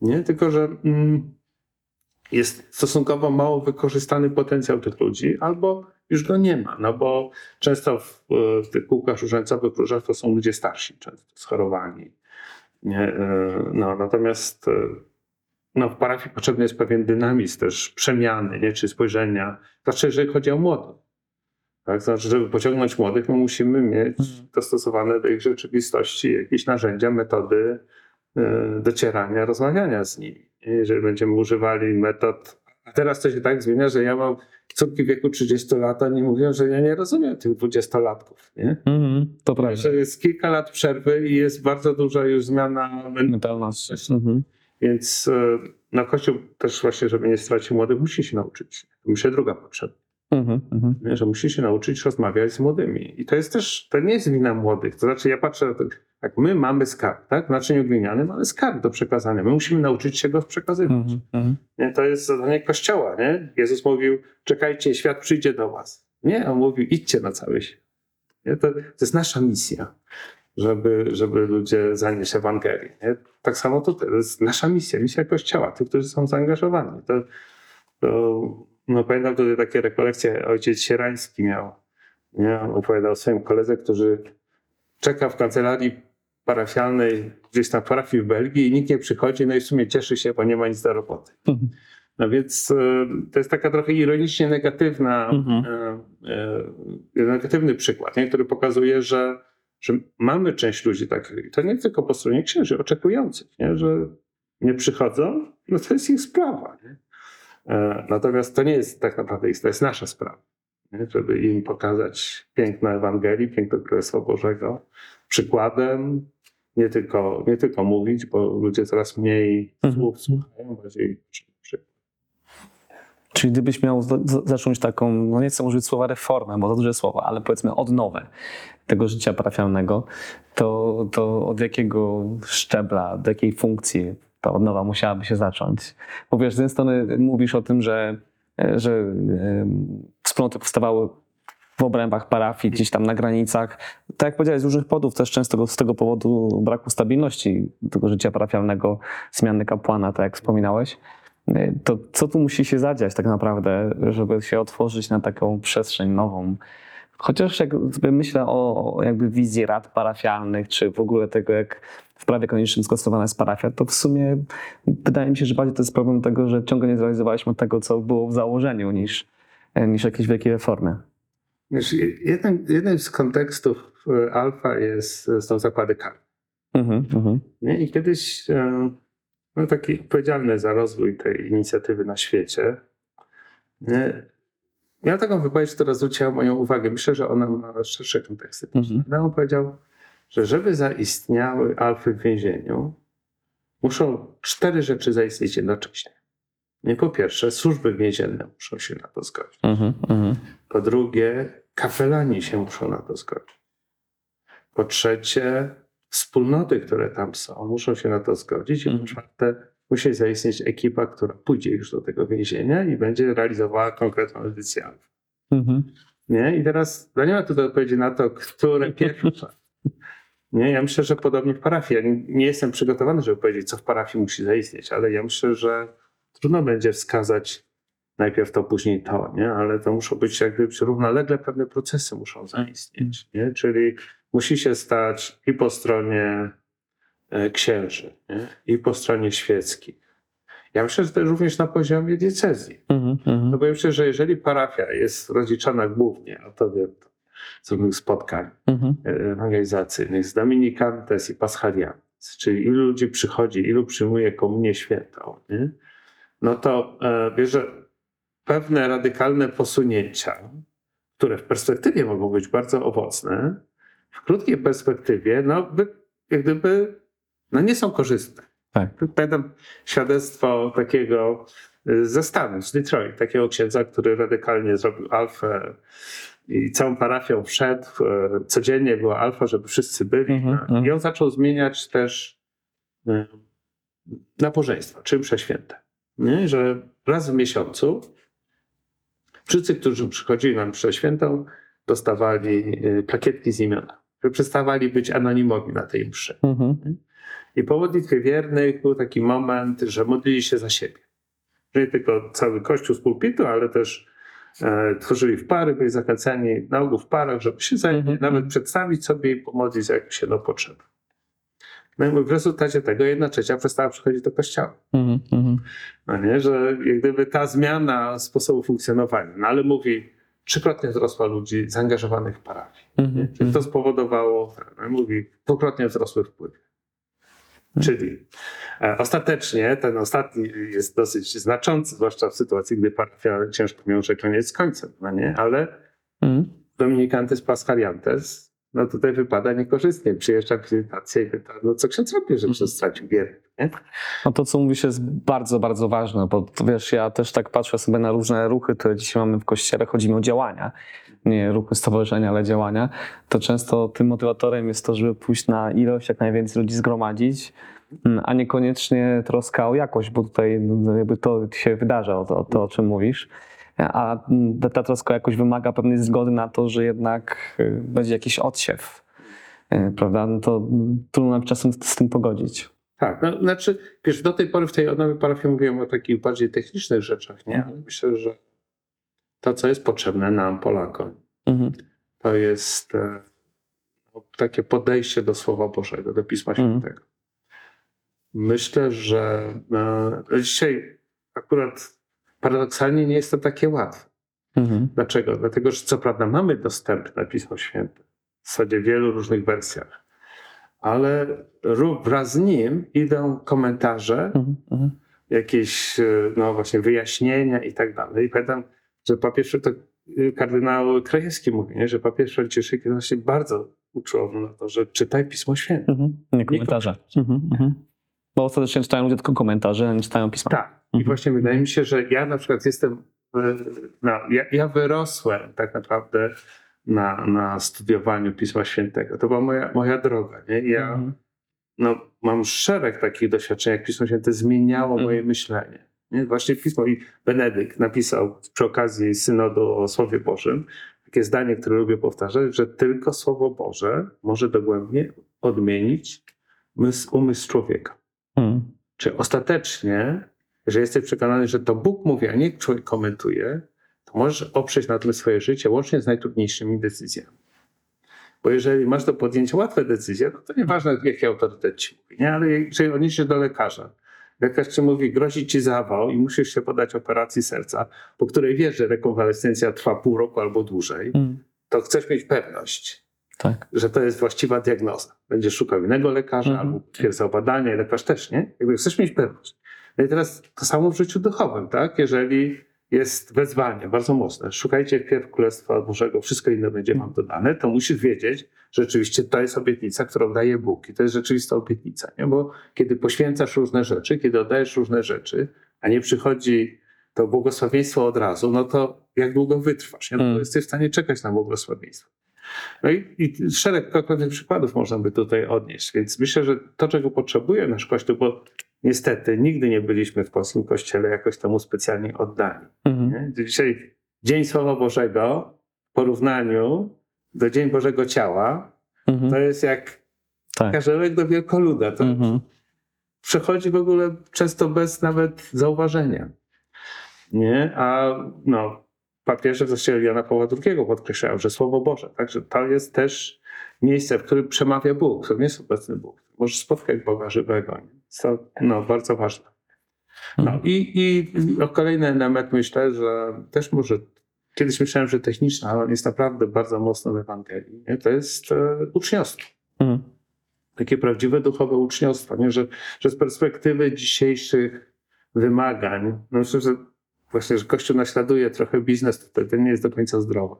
Nie? Tylko, że mm, jest stosunkowo mało wykorzystany potencjał tych ludzi, albo już go nie ma, no bo często w, w tych kółkach różańcowych to są ludzie starsi, często schorowani. Nie? E, No, natomiast e, no, w parafii potrzebny jest pewien dynamizm też przemiany, nie? czy spojrzenia, zwłaszcza jeżeli chodzi o młodych. Tak? Znaczy, żeby pociągnąć młodych, my musimy mieć Mhm. dostosowane do ich rzeczywistości jakieś narzędzia, metody docierania, rozmawiania z nimi. Jeżeli będziemy używali metod A teraz to się tak zmienia, że ja mam córki w wieku 30 lat, oni mówią, że ja nie rozumiem tych 20-latków. Nie? Mhm, to prawda. Że jest kilka lat przerwy i jest bardzo duża już zmiana mentalności. Mhm. Więc e, no Kościół też właśnie, żeby nie stracić młodych, musi się nauczyć. To myślę druga potrzeba. Mhm, mhm. Nie? Że musi się nauczyć rozmawiać z młodymi. I to jest też, to nie jest wina młodych. To znaczy ja patrzę, na to, jak my mamy skarb, tak? W naczyniu glinianym mamy skarb do przekazania. My musimy nauczyć się go przekazywać. Mhm, mhm. Nie? To jest zadanie Kościoła. Nie? Jezus mówił, czekajcie, świat przyjdzie do was. Nie, on mówił, idźcie na cały świat. Nie? To, to jest nasza misja, żeby, żeby ludzie zanieść Ewangelię. Nie? Tak samo tutaj, to jest nasza misja, misja Kościoła, tych, którzy są zaangażowani. To, to, no pamiętam tutaj takie rekolekcje, ojciec Sierański miał, nie? Opowiadał o swoim koledze, który czeka w kancelarii parafialnej gdzieś tam w parafii w Belgii i nikt nie przychodzi, no i w sumie cieszy się, bo nie ma nic do roboty. Mhm. No więc e, to jest taka trochę ironicznie negatywna, Mhm. e, e, negatywny przykład, nie? który pokazuje, że, że mamy część ludzi takich, to nie tylko po stronie księży, oczekujących, nie? że nie przychodzą, no to jest ich sprawa. Nie? E, Natomiast to nie jest tak naprawdę ich, to jest nasza sprawa, nie? żeby im pokazać piękno Ewangelii, piękno Królestwa Bożego, przykładem, nie tylko, nie tylko mówić, bo ludzie coraz mniej Mhm. słów słuchają, bardziej. Czyli gdybyś miał za- za- zacząć taką, no nie chcę użyć słowa reformę, bo to duże słowo, ale powiedzmy odnowę tego życia parafialnego, to, to od jakiego szczebla, do jakiej funkcji ta odnowa musiałaby się zacząć? Bo wiesz, z jednej strony mówisz o tym, że, e, że wspólnoty powstawały w obrębach parafii, gdzieś tam na granicach. Tak jak powiedziałeś, z różnych powodów, też często z tego powodu braku stabilności tego życia parafialnego, zmiany kapłana, tak jak wspominałeś. To co tu musi się zadziać tak naprawdę, żeby się otworzyć na taką przestrzeń nową? Chociaż jak myślę o jakby wizji rad parafialnych, czy w ogóle tego, jak w prawie kanonicznym skonstruowana jest parafia, to w sumie wydaje mi się, że bardziej to jest problem tego, że ciągle nie zrealizowaliśmy tego, co było w założeniu, niż, niż jakieś wielkie reformy. Wiesz, jeden, jeden z kontekstów e, alfa jest, są zakłady karne. Mhm, mhm. I kiedyś e, no, taki odpowiedzialny za rozwój tej inicjatywy na świecie miał taką wypowiedź, która zwróciła moją uwagę. Myślę, że ona ma szersze konteksty. Mhm. No, On powiedział, że żeby zaistniały alfy w więzieniu, muszą cztery rzeczy zaistnieć jednocześnie. Nie, po pierwsze, służby więzienne muszą się na to zgodzić. Mhm, mhm. Po drugie, kapelani się muszą na to zgodzić. Po trzecie, wspólnoty, które tam są, muszą się na to zgodzić. I po Mhm. czwarte, musi zaistnieć ekipa, która pójdzie już do tego więzienia i będzie realizowała konkretną edycję. alfa. Mhm. Nie? I teraz no nie ma tutaj odpowiedzi na to, które pierwsze. Nie, ja myślę, że podobnie w parafii. Ja nie- jestem przygotowany, żeby powiedzieć, co w parafii musi zaistnieć, ale ja myślę, że trudno będzie wskazać najpierw to, później to, nie? ale to muszą być jakby równolegle pewne procesy muszą zaistnieć. Nie? Czyli musi się stać i po stronie e, księży, nie? i po stronie świeckich. Ja myślę, że to również na poziomie diecezji. Mhm, mhm. No bo ja myślę, że jeżeli parafia jest rozliczana głównie, a to wiem z różnych spotkań Mhm. e, ewangelizacyjnych, z Dominikantes i Paschaliantes, czyli ilu ludzi przychodzi, ilu przyjmuje komunię świętą, nie? no to e, bierze pewne radykalne posunięcia, które w perspektywie mogą być bardzo owocne, w krótkiej perspektywie, no, by, jak gdyby, no nie są korzystne. Tak. Pamiętam świadectwo takiego y, ze Stanów, z Detroit, takiego księdza, który radykalnie zrobił alfę i całą parafią wszedł. e, Codziennie była alfa, żeby wszyscy byli. Mhm, no. mhm. I on zaczął zmieniać też y, nabożeństwa, czy msze święte. Nie? Że raz w miesiącu wszyscy, którzy przychodzili na mszę świętą, dostawali plakietki z imiona. Przestawali być anonimowi na tej mszy. Mhm. I po modlitwie wiernych był taki moment, że modlili się za siebie. Nie tylko cały kościół z pulpitu, ale też e, tworzyli w pary, byli zachęceni na ogół w parach, żeby się za, Mhm. nawet przedstawić sobie i pomodlić za jakieś jedną potrzebę. No i w rezultacie tego jedna trzecia przestała przychodzić do kościoła. Mhm. Mhm. No nie, że jak gdyby ta zmiana sposobu funkcjonowania, no ale mówi, trzykrotnie wzrosła ludzi zaangażowanych w parafii. Mhm. Czyli to spowodowało, no mówi, dwukrotnie wzrosły wpływy. Czyli e, ostatecznie ten ostatni jest dosyć znaczący, zwłaszcza w sytuacji, gdy parafia ciężko wiąże koniec z końcem, no nie? Ale Mhm. Dominikantes Pascaliantes, no tutaj wypada niekorzystnie. Przyjeżdża wizytacja i pyta, no co ksiądz robi, że przez stracił wierę? No to, co mówisz, jest bardzo, bardzo ważne, bo wiesz, ja też tak patrzę sobie na różne ruchy, które dzisiaj mamy w kościele, chodzi mi o działania, nie ruchy stowarzyszenia, ale działania, to często tym motywatorem jest to, żeby pójść na ilość, jak najwięcej ludzi zgromadzić, mm, a niekoniecznie troska o jakość, bo tutaj no, jakby to się wydarza, o to, o to o czym mówisz. A mm, ta, troska o jakość wymaga pewnej zgody na to, że jednak y, będzie jakiś odsiew, y, prawda? No to mm, trudno nam czasem z tym pogodzić. Tak, no, znaczy, wiesz, do tej pory w tej odnowie parafii mówiłem o takich bardziej technicznych rzeczach, nie? Mhm. Ale myślę, że to, co jest potrzebne nam, Polakom, Mhm. to jest e, no, takie podejście do Słowa Bożego, do Pisma Mhm. Świętego. Myślę, że e, dzisiaj akurat paradoksalnie nie jest to takie łatwe. Mhm. Dlaczego? Dlatego, że co prawda mamy dostępne Pismo Święte w zasadzie w wielu różnych wersjach, ale wraz z nim idą komentarze, Mhm. Mhm. jakieś e, no właśnie wyjaśnienia i tak dalej. I pamiętam, że papież, to e, kardynał Krajewski mówi, nie? że papież Franciszek właśnie bardzo uczulował na to, że czytaj Pismo Święte. Mhm. Nie komentarze. Mhm. Mhm. Bo ostatecznie czytają ludzie tylko komentarze, a nie czytają pisma. Tak. I Mhm. właśnie wydaje mi się, że ja na przykład jestem, no, ja, ja wyrosłem tak naprawdę na, na studiowaniu Pisma Świętego. To była moja, moja droga. Nie? I Ja Mhm. no, mam szereg takich doświadczeń, jak Pismo Święte zmieniało Mhm. moje myślenie. Nie? Właśnie Pismo i Benedykt napisał przy okazji synodu o Słowie Bożym takie zdanie, które lubię powtarzać, że tylko Słowo Boże może dogłębnie odmienić mysł, umysł człowieka. Mhm. Czy ostatecznie, że jesteś przekonany, że to Bóg mówi, a nie człowiek komentuje, to możesz oprzeć na tym swoje życie, łącznie z najtrudniejszymi decyzjami. Bo jeżeli masz do podjęcia łatwe decyzje, no to nieważne, jaki autorytet ci mówi, nie? ale jeżeli odniesiesz do lekarza, lekarz ci mówi, grozi ci zawał i musisz się podać operacji serca, po której wiesz, że rekonwalescencja trwa pół roku albo dłużej, Mhm. to chcesz mieć pewność, Tak. że to jest właściwa diagnoza. Będziesz szukał innego lekarza Mhm. albo potwierdzał badania i lekarz też, nie? Jakby chcesz mieć pewność. No i teraz to samo w życiu duchowym, tak? Jeżeli jest wezwanie bardzo mocne, szukajcie wpierw Królestwa Bożego, wszystko inne będzie wam dodane, to musisz wiedzieć, że rzeczywiście to jest obietnica, którą daje Bóg i to jest rzeczywista obietnica, nie? Bo kiedy poświęcasz różne rzeczy, kiedy oddajesz różne rzeczy, a nie przychodzi to błogosławieństwo od razu, no to jak długo wytrwasz, nie? No, to jesteś w stanie czekać na błogosławieństwo. No i, i szereg konkretnych przykładów można by tutaj odnieść. Więc myślę, że to, czego potrzebuje nasz Kościół, bo niestety nigdy nie byliśmy w polskim Kościele jakoś temu specjalnie oddani. Mhm. Dzisiaj Dzień Słowa Bożego w porównaniu do Dzień Bożego Ciała Mhm. to jest jak Tak. karzełek do wielkoluda. To Mhm. przechodzi w ogóle często bez nawet zauważenia. Nie? A no, papieże w zasadzie Jana Pawła II podkreślają, że Słowo Boże, także to jest też miejsce, w którym przemawia Bóg, to nie jest obecny Bóg. Możesz spotkać Boga żywego. To no, bardzo ważne. No Mhm. i, i o kolejny element myślę, że też może kiedyś myślałem, że techniczny, ale on jest naprawdę bardzo mocno w Ewangelii. Nie? To jest e, uczniostwo Mhm. takie prawdziwe duchowe uczniostwo, nie? Że, że z perspektywy dzisiejszych wymagań, no że właśnie, że Kościół naśladuje trochę biznes, to, to nie jest do końca zdrowe.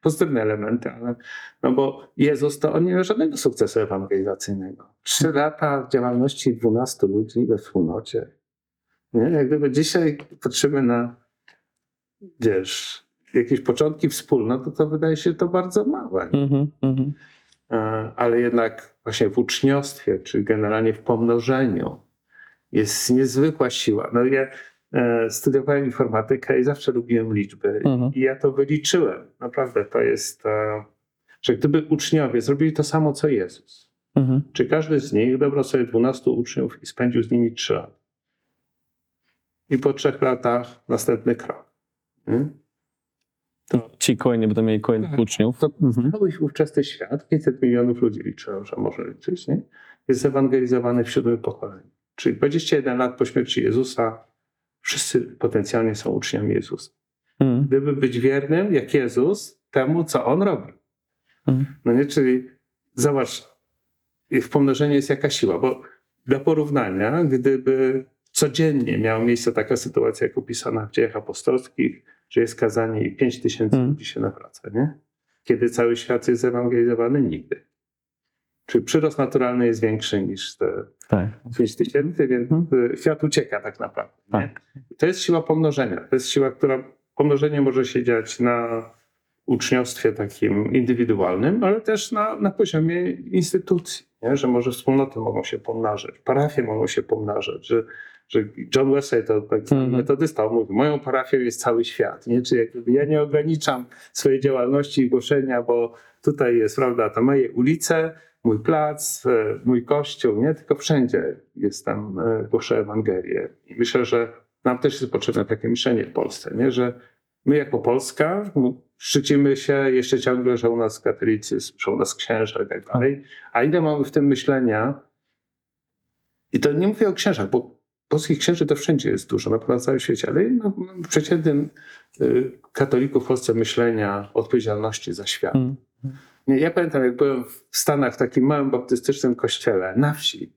Pozytywne elementy, ale no bo Jezus to on nie miał żadnego sukcesu ewangelizacyjnego. Trzy lata działalności 12 ludzi we wspólnocie. Nie? Jak gdyby dzisiaj patrzymy na, wiesz, jakieś początki wspólnot, to, to wydaje się to bardzo małe. Mhm. Mhm. E, ale jednak właśnie w uczniostwie, czy generalnie w pomnożeniu jest niezwykła siła. No ja studiowałem informatykę i zawsze lubiłem liczby Mhm. i ja to wyliczyłem. Naprawdę to jest, e, że gdyby uczniowie zrobili to samo, co Jezus, Mhm. czy każdy z nich dobrał sobie 12 uczniów i spędził z nimi 3 lata. I po trzech latach następny krok. Nie? Ci kolejni będą mieli kolejnych Tak. uczniów. To Mhm. cały ówczesny świat, 500 milionów ludzi liczyłem, że może liczyć, nie? jest zewangelizowany w siódmym pokoleniu. Czyli 21 lat po śmierci Jezusa wszyscy potencjalnie są uczniami Jezusa. Mhm. Gdyby być wiernym, jak Jezus, temu, co On robi. Mhm. No nie? Czyli zobacz, w pomnożeniu jest jaka siła, bo dla porównania, gdyby codziennie miała miejsce taka sytuacja, jak opisana w dziejach apostolskich, że jest kazanie i 5 tysięcy Mm. ludzi się nawraca, nie? Kiedy cały świat jest ewangelizowany? Nigdy. Czyli przyrost naturalny jest większy niż te Tak. 5 tysięcy, więc y, świat ucieka tak naprawdę. Tak. To jest siła pomnożenia. To jest siła, która pomnożenie może się dziać na uczniostwie takim indywidualnym, ale też na, na poziomie instytucji, nie? że może wspólnoty mogą się pomnażać, parafie mogą się pomnażać, że, że John Wesley to tak zwany Mhm. metodysta, on mówi, moją parafią jest cały świat, nie? czy jakby ja nie ograniczam swojej działalności i głoszenia, bo tutaj jest, prawda, to moje ulice, mój plac, e, mój kościół, nie? Tylko wszędzie jest tam, e, głoszę Ewangelię. I myślę, że nam też jest potrzebne takie myślenie w Polsce, nie? Że my jako Polska no, szczycimy się jeszcze ciągle, że u nas katolicyzm, że u nas księża i tak dalej. A ile mamy w tym myślenia? I to nie mówię o księżach, bo polskich księży to wszędzie jest dużo, na całym świecie, ale no, przeciętnym y, katoliku w Polsce myślenia odpowiedzialności za świat. Mm. Nie, ja pamiętam, jak byłem w Stanach w takim małym baptystycznym kościele na wsi,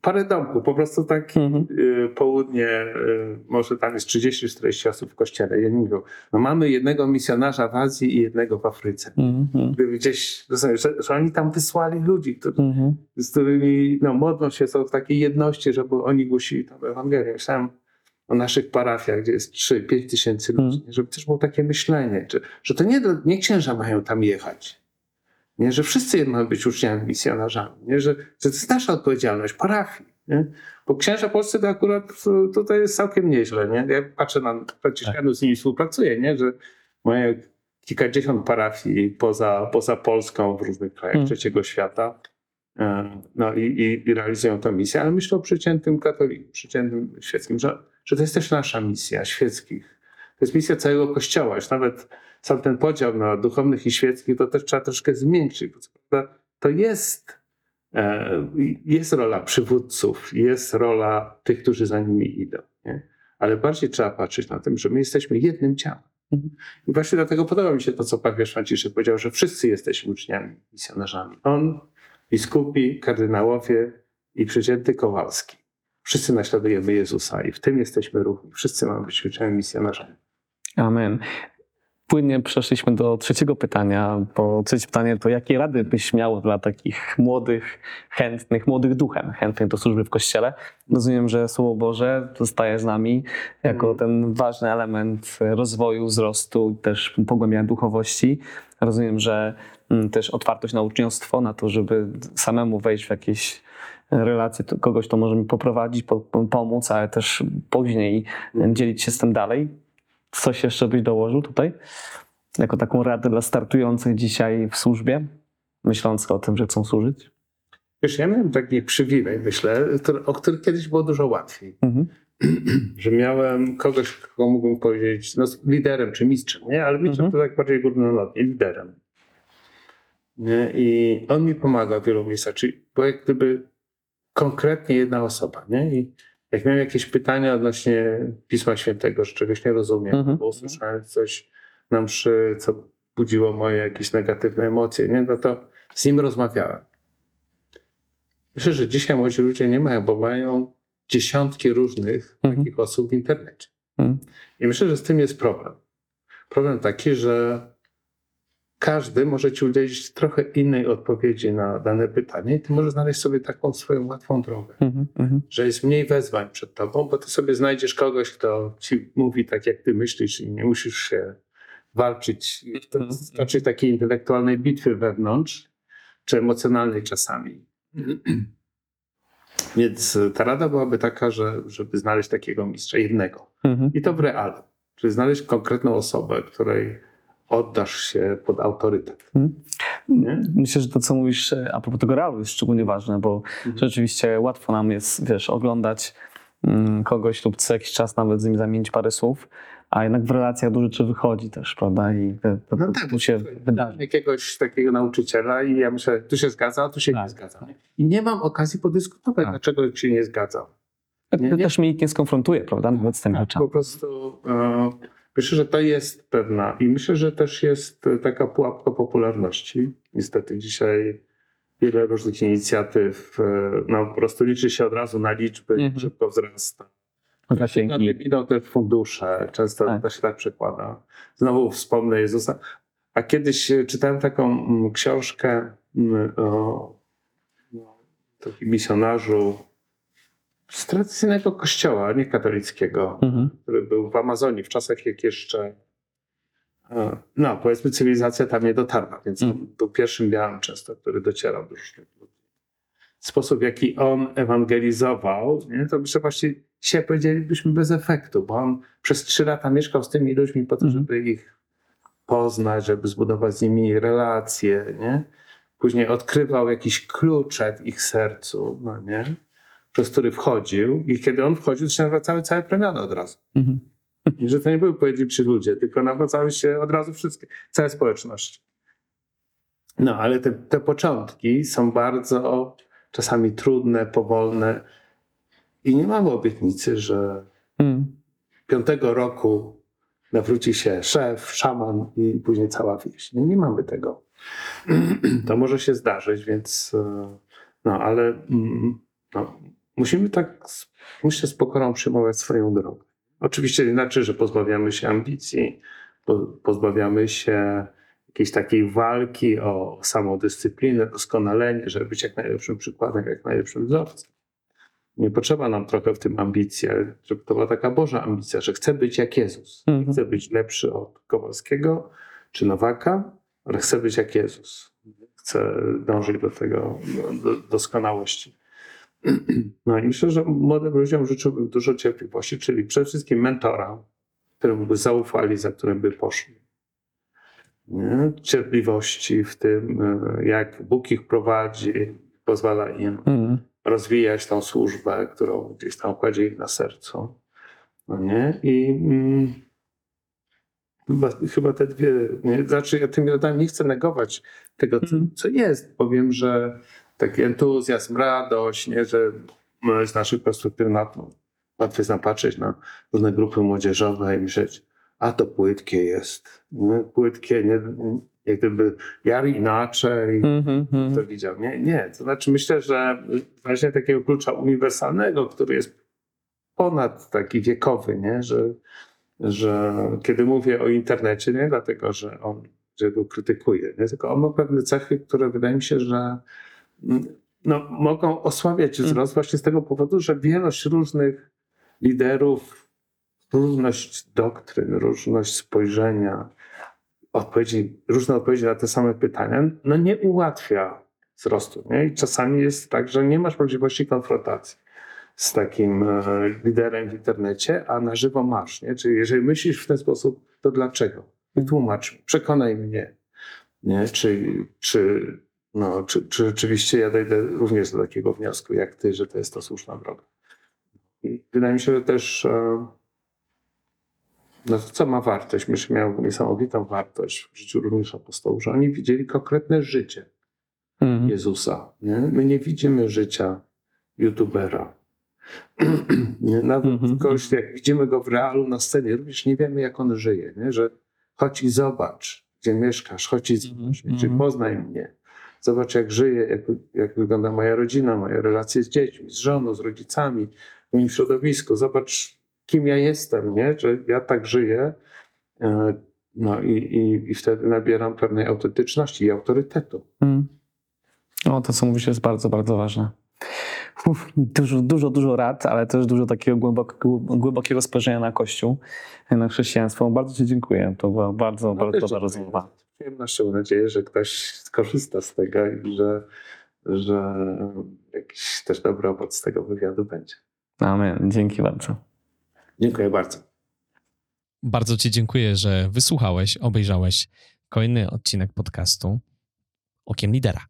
parę domków, po prostu tak Mhm. y, południe, y, może tam jest 30-40 osób w kościele. I oni mówią, no mamy jednego misjonarza w Azji i jednego w Afryce. Mhm. Gdzieś, rozumiesz, że, że oni tam wysłali ludzi, Mhm. z którymi no, modlą się, są w takiej jedności, żeby oni głosili tam Ewangelię. Myślałem o naszych parafiach, gdzie jest 3-5 tysięcy ludzi, żeby też było takie myślenie, że, że to nie, nie księża mają tam jechać, nie, że wszyscy mają być uczniami, misjonarzami, nie, że, że to jest nasza odpowiedzialność, parafii. Nie? Bo księża polscy to akurat tutaj jest całkiem nieźle. Nie? Ja patrzę na Franciszkanów, z nimi współpracuję, nie? że mają kilkadziesiąt parafii poza, poza Polską w różnych krajach Mm. trzeciego świata. E, No i, i, i realizują tę misję, ale myślę o przeciętnym katoliku, przeciętnym świeckim, że, że to jest też nasza misja świeckich. To jest misja całego Kościoła. Już nawet sam ten podział na duchownych i świeckich to też trzeba troszkę prawda to jest, e, jest rola przywódców, jest rola tych, którzy za nimi idą. Nie? Ale bardziej trzeba patrzeć na tym, że my jesteśmy jednym ciałem. Mhm. I właśnie dlatego podoba mi się to, co papież Franciszek powiedział, że wszyscy jesteśmy uczniami, misjonarzami. On, biskupi, kardynałowie i przeciętny Kowalski. Wszyscy naśladujemy Jezusa i w tym jesteśmy równi. Wszyscy mamy być misjonarzami. Amen. Płynnie przeszliśmy do trzeciego pytania, bo trzecie pytanie to jakie rady byś miał dla takich młodych, chętnych, młodych duchem, chętnych do służby w Kościele? Rozumiem, że Słowo Boże zostaje z nami jako Mhm. ten ważny element rozwoju, wzrostu, też pogłębiania duchowości. Rozumiem, że mm, też otwartość na uczniostwo, na to, żeby samemu wejść w jakieś relacje, kogoś to może mi poprowadzić, po, pomóc, ale też później dzielić się z tym dalej. Coś jeszcze byś dołożył tutaj? Jako taką radę dla startujących dzisiaj w służbie, myśląc o tym, że chcą służyć? Wiesz, ja miałem taki przywilej, myślę, o który kiedyś było dużo łatwiej. Mhm. że miałem kogoś, kogo mógłbym powiedzieć, no, liderem czy mistrzem, nie? Ale mistrzem Mhm. to tak bardziej górnolotnie, liderem. Nie? I on mi pomaga w wielu miejscach, czyli była jak gdyby konkretnie jedna osoba, nie? I jak miałem jakieś pytania odnośnie Pisma Świętego, że czegoś nie rozumiem, Mhm. bo usłyszałem coś na mszy, co budziło moje jakieś negatywne emocje, nie? No to z nim rozmawiałem. Myślę, że dzisiaj młodzi ludzie nie mają, bo mają dziesiątki różnych Mhm. takich osób w internecie. Mhm. I myślę, że z tym jest problem. Problem taki, że każdy może ci udzielić trochę innej odpowiedzi na dane pytanie i ty możesz znaleźć sobie taką swoją łatwą drogę, Mhm. Mhm. że jest mniej wezwań przed tobą, bo ty sobie znajdziesz kogoś, kto ci mówi tak, jak ty myślisz i nie musisz się walczyć, to Mhm. znaczy takiej intelektualnej bitwy wewnątrz, czy emocjonalnej czasami. Więc ta rada byłaby taka, że, żeby znaleźć takiego mistrza, jednego. Mhm. I to w realu. Czyli znaleźć konkretną osobę, której oddasz się pod autorytet. Nie? Myślę, że to, co mówisz e, a propos tego realu jest szczególnie ważne, bo Mhm. rzeczywiście łatwo nam jest, wiesz, oglądać mm, kogoś lub co jakiś czas nawet z nim zamienić parę słów, a jednak w relacjach dużo rzeczy wychodzi też, prawda? I to, to, No tak, tu się wydarzy. Jakiegoś takiego nauczyciela i ja myślę, tu się zgadza, a tu się Tak. nie zgadza. I nie mam okazji podyskutować, Tak. dlaczego się nie zgadzam. Tak, Nie, to nie. też mnie nikt nie skonfrontuje, prawda? Nawet z tymi Tak, po prostu e, myślę, że to jest pewna i myślę, że też jest taka pułapka popularności. Niestety dzisiaj wiele różnych inicjatyw. e, No po prostu liczy się od razu na liczby, Mhm. szybko wzrasta. Zasięgi. idą też fundusze, często Tak. to się tak przekłada. Znowu wspomnę Jezusa. A kiedyś e, czytałem taką mm, książkę mm, o no, takim misjonarzu z tradycyjnego kościoła, nie katolickiego, Mhm. który był w Amazonii w czasach, jak jeszcze e, no, powiedzmy cywilizacja tam nie dotarła, więc Mhm. on był pierwszym białym często, który docierał do różnych ludzi. Sposób, w jaki on ewangelizował, nie, to myślę właśnie dzisiaj powiedzielibyśmy bez efektu, bo on przez trzy lata mieszkał z tymi ludźmi po to, Mhm. żeby ich poznać, żeby zbudować z nimi relacje, nie? Później odkrywał jakiś kluczek w ich sercu, no nie? Przez który wchodził i kiedy on wchodził, to się nawracały całe plemiona od razu. Mhm. I że to nie były pojedynczy ludzie, tylko nawracały się od razu wszystkie, całe społeczności. No, ale te, te początki są bardzo czasami trudne, powolne i nie mamy obietnicy, że Mhm. piątego roku nawróci się szef, szaman i później cała wieś. Nie, nie mamy tego. To może się zdarzyć, więc e, no, ale mm, no, musimy tak, myślę, z pokorą przyjmować swoją drogę. Oczywiście nie znaczy, że pozbawiamy się ambicji, po, pozbawiamy się jakiejś takiej walki o samodyscyplinę, doskonalenie, żeby być jak najlepszym przykładem, jak najlepszym wzorcem. Nie potrzeba nam trochę w tym ambicji, ale żeby to była taka Boża ambicja, że chcę być jak Jezus. Mhm. chcę być lepszy od Kowalskiego czy Nowaka, ale chcę być jak Jezus. Chcę dążyć do tego, do doskonałości. No i myślę, że młodym ludziom życzyłbym dużo cierpliwości, czyli przede wszystkim mentora, któremu by zaufali, za którym by poszli. Nie? Cierpliwości w tym, e, jak Bóg ich prowadzi, pozwala im Mhm. rozwijać tą służbę, którą gdzieś tam kładzie ich na sercu. No nie? I mm, chyba, chyba te dwie, nie? znaczy ja tym nie chcę negować tego, co, Mhm. co jest. Powiem, że taki entuzjazm, radość, nie? że z naszych perspektyw na to łatwo jest napatrzeć na różne grupy młodzieżowe i myśleć, a to płytkie jest. Nie? Płytkie, nie, jak gdyby ja inaczej, Mhm. Mhm. to widział. Nie, nie. To znaczy myślę, że właśnie takiego klucza uniwersalnego, który jest ponad taki wiekowy, nie? Że, że kiedy mówię o internecie, nie dlatego, że on że go krytykuje, nie? tylko on ma pewne cechy, które wydaje mi się, że mm, no, mogą osłabiać wzrost właśnie z tego powodu, że wielość różnych liderów, różność doktryn, różność spojrzenia, odpowiedzi, różne odpowiedzi na te same pytania, no nie ułatwia wzrostu. Nie? I czasami jest tak, że nie masz możliwości konfrontacji z takim e, liderem w internecie, a na żywo masz. Nie? Czyli jeżeli myślisz w ten sposób, to dlaczego? Wytłumacz przekonaj mnie. Nie? Czy, czy, no, czy, czy rzeczywiście ja dojdę również do takiego wniosku, jak ty, że to jest to słuszna droga. I wydaje mi się, że też e, no to co ma wartość? Myślę, miał niesamowitą wartość w życiu również apostołów, że oni widzieli konkretne życie Mhm. Jezusa. Nie? My nie widzimy życia youtubera. Nawet Mhm. kogoś, jak widzimy go w realu na scenie, również nie wiemy, jak on żyje. Nie? Że chodź i zobacz, gdzie mieszkasz, chodź i zobacz, Mhm. czyli poznaj mnie. Zobacz, jak żyję, jak, jak wygląda moja rodzina, moje relacje z dziećmi, z żoną, z rodzicami, w moim środowisku. Zobacz, kim ja jestem, nie? że ja tak żyję. E, No i, i, i wtedy nabieram pewnej autentyczności i autorytetu. Mm. O, to co mówisz jest bardzo, bardzo ważne. Uf, dużo, dużo, dużo rad, ale też dużo takiego głębokiego, głębokiego spojrzenia na Kościół, na chrześcijaństwo. Bardzo Ci dziękuję. To była bardzo, bardzo też dobra rozmowa. Przyjemnością mam nadzieję, że ktoś skorzysta z tego i że, że jakiś też dobry owoc z tego wywiadu będzie. Amen. Dzięki bardzo. Dziękuję bardzo. Bardzo Ci dziękuję, że wysłuchałeś, obejrzałeś kolejny odcinek podcastu Okiem Lidera.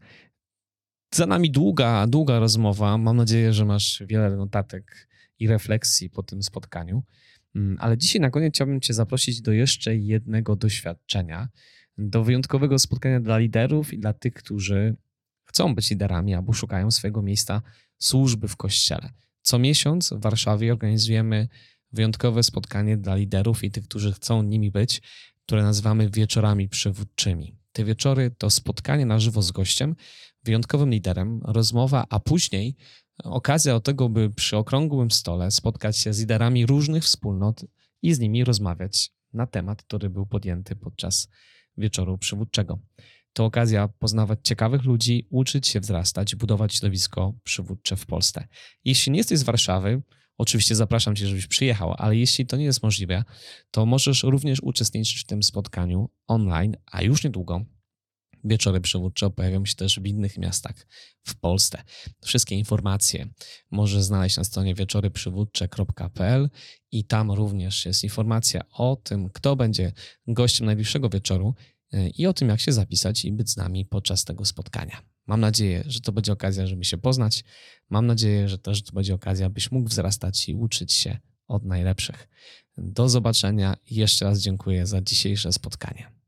Za nami długa, długa rozmowa. Mam nadzieję, że masz wiele notatek i refleksji po tym spotkaniu. Mm, Ale dzisiaj na koniec chciałbym Cię zaprosić do jeszcze jednego doświadczenia, do wyjątkowego spotkania dla liderów i dla tych, którzy chcą być liderami albo szukają swojego miejsca służby w kościele. Co miesiąc w Warszawie organizujemy wyjątkowe spotkanie dla liderów i tych, którzy chcą nimi być, które nazywamy wieczorami przywódczymi. Te wieczory to spotkanie na żywo z gościem, wyjątkowym liderem, rozmowa, a później okazja do tego, by przy okrągłym stole spotkać się z liderami różnych wspólnot i z nimi rozmawiać na temat, który był podjęty podczas wieczoru przywódczego. To okazja poznawać ciekawych ludzi, uczyć się wzrastać, budować środowisko przywódcze w Polsce. Jeśli nie jesteś z Warszawy, oczywiście zapraszam cię, żebyś przyjechał, ale jeśli to nie jest możliwe, to możesz również uczestniczyć w tym spotkaniu online, a już niedługo wieczory przywódcze pojawią się też w innych miastach w Polsce. Wszystkie informacje możesz znaleźć na stronie wieczoryprzywódcze.pl i tam również jest informacja o tym, kto będzie gościem najbliższego wieczoru y, i o tym, jak się zapisać i być z nami podczas tego spotkania. Mam nadzieję, że to będzie okazja, żeby się poznać. Mam nadzieję, że też to będzie okazja, byś mógł wzrastać i uczyć się od najlepszych. Do zobaczenia. Jeszcze raz dziękuję za dzisiejsze spotkanie.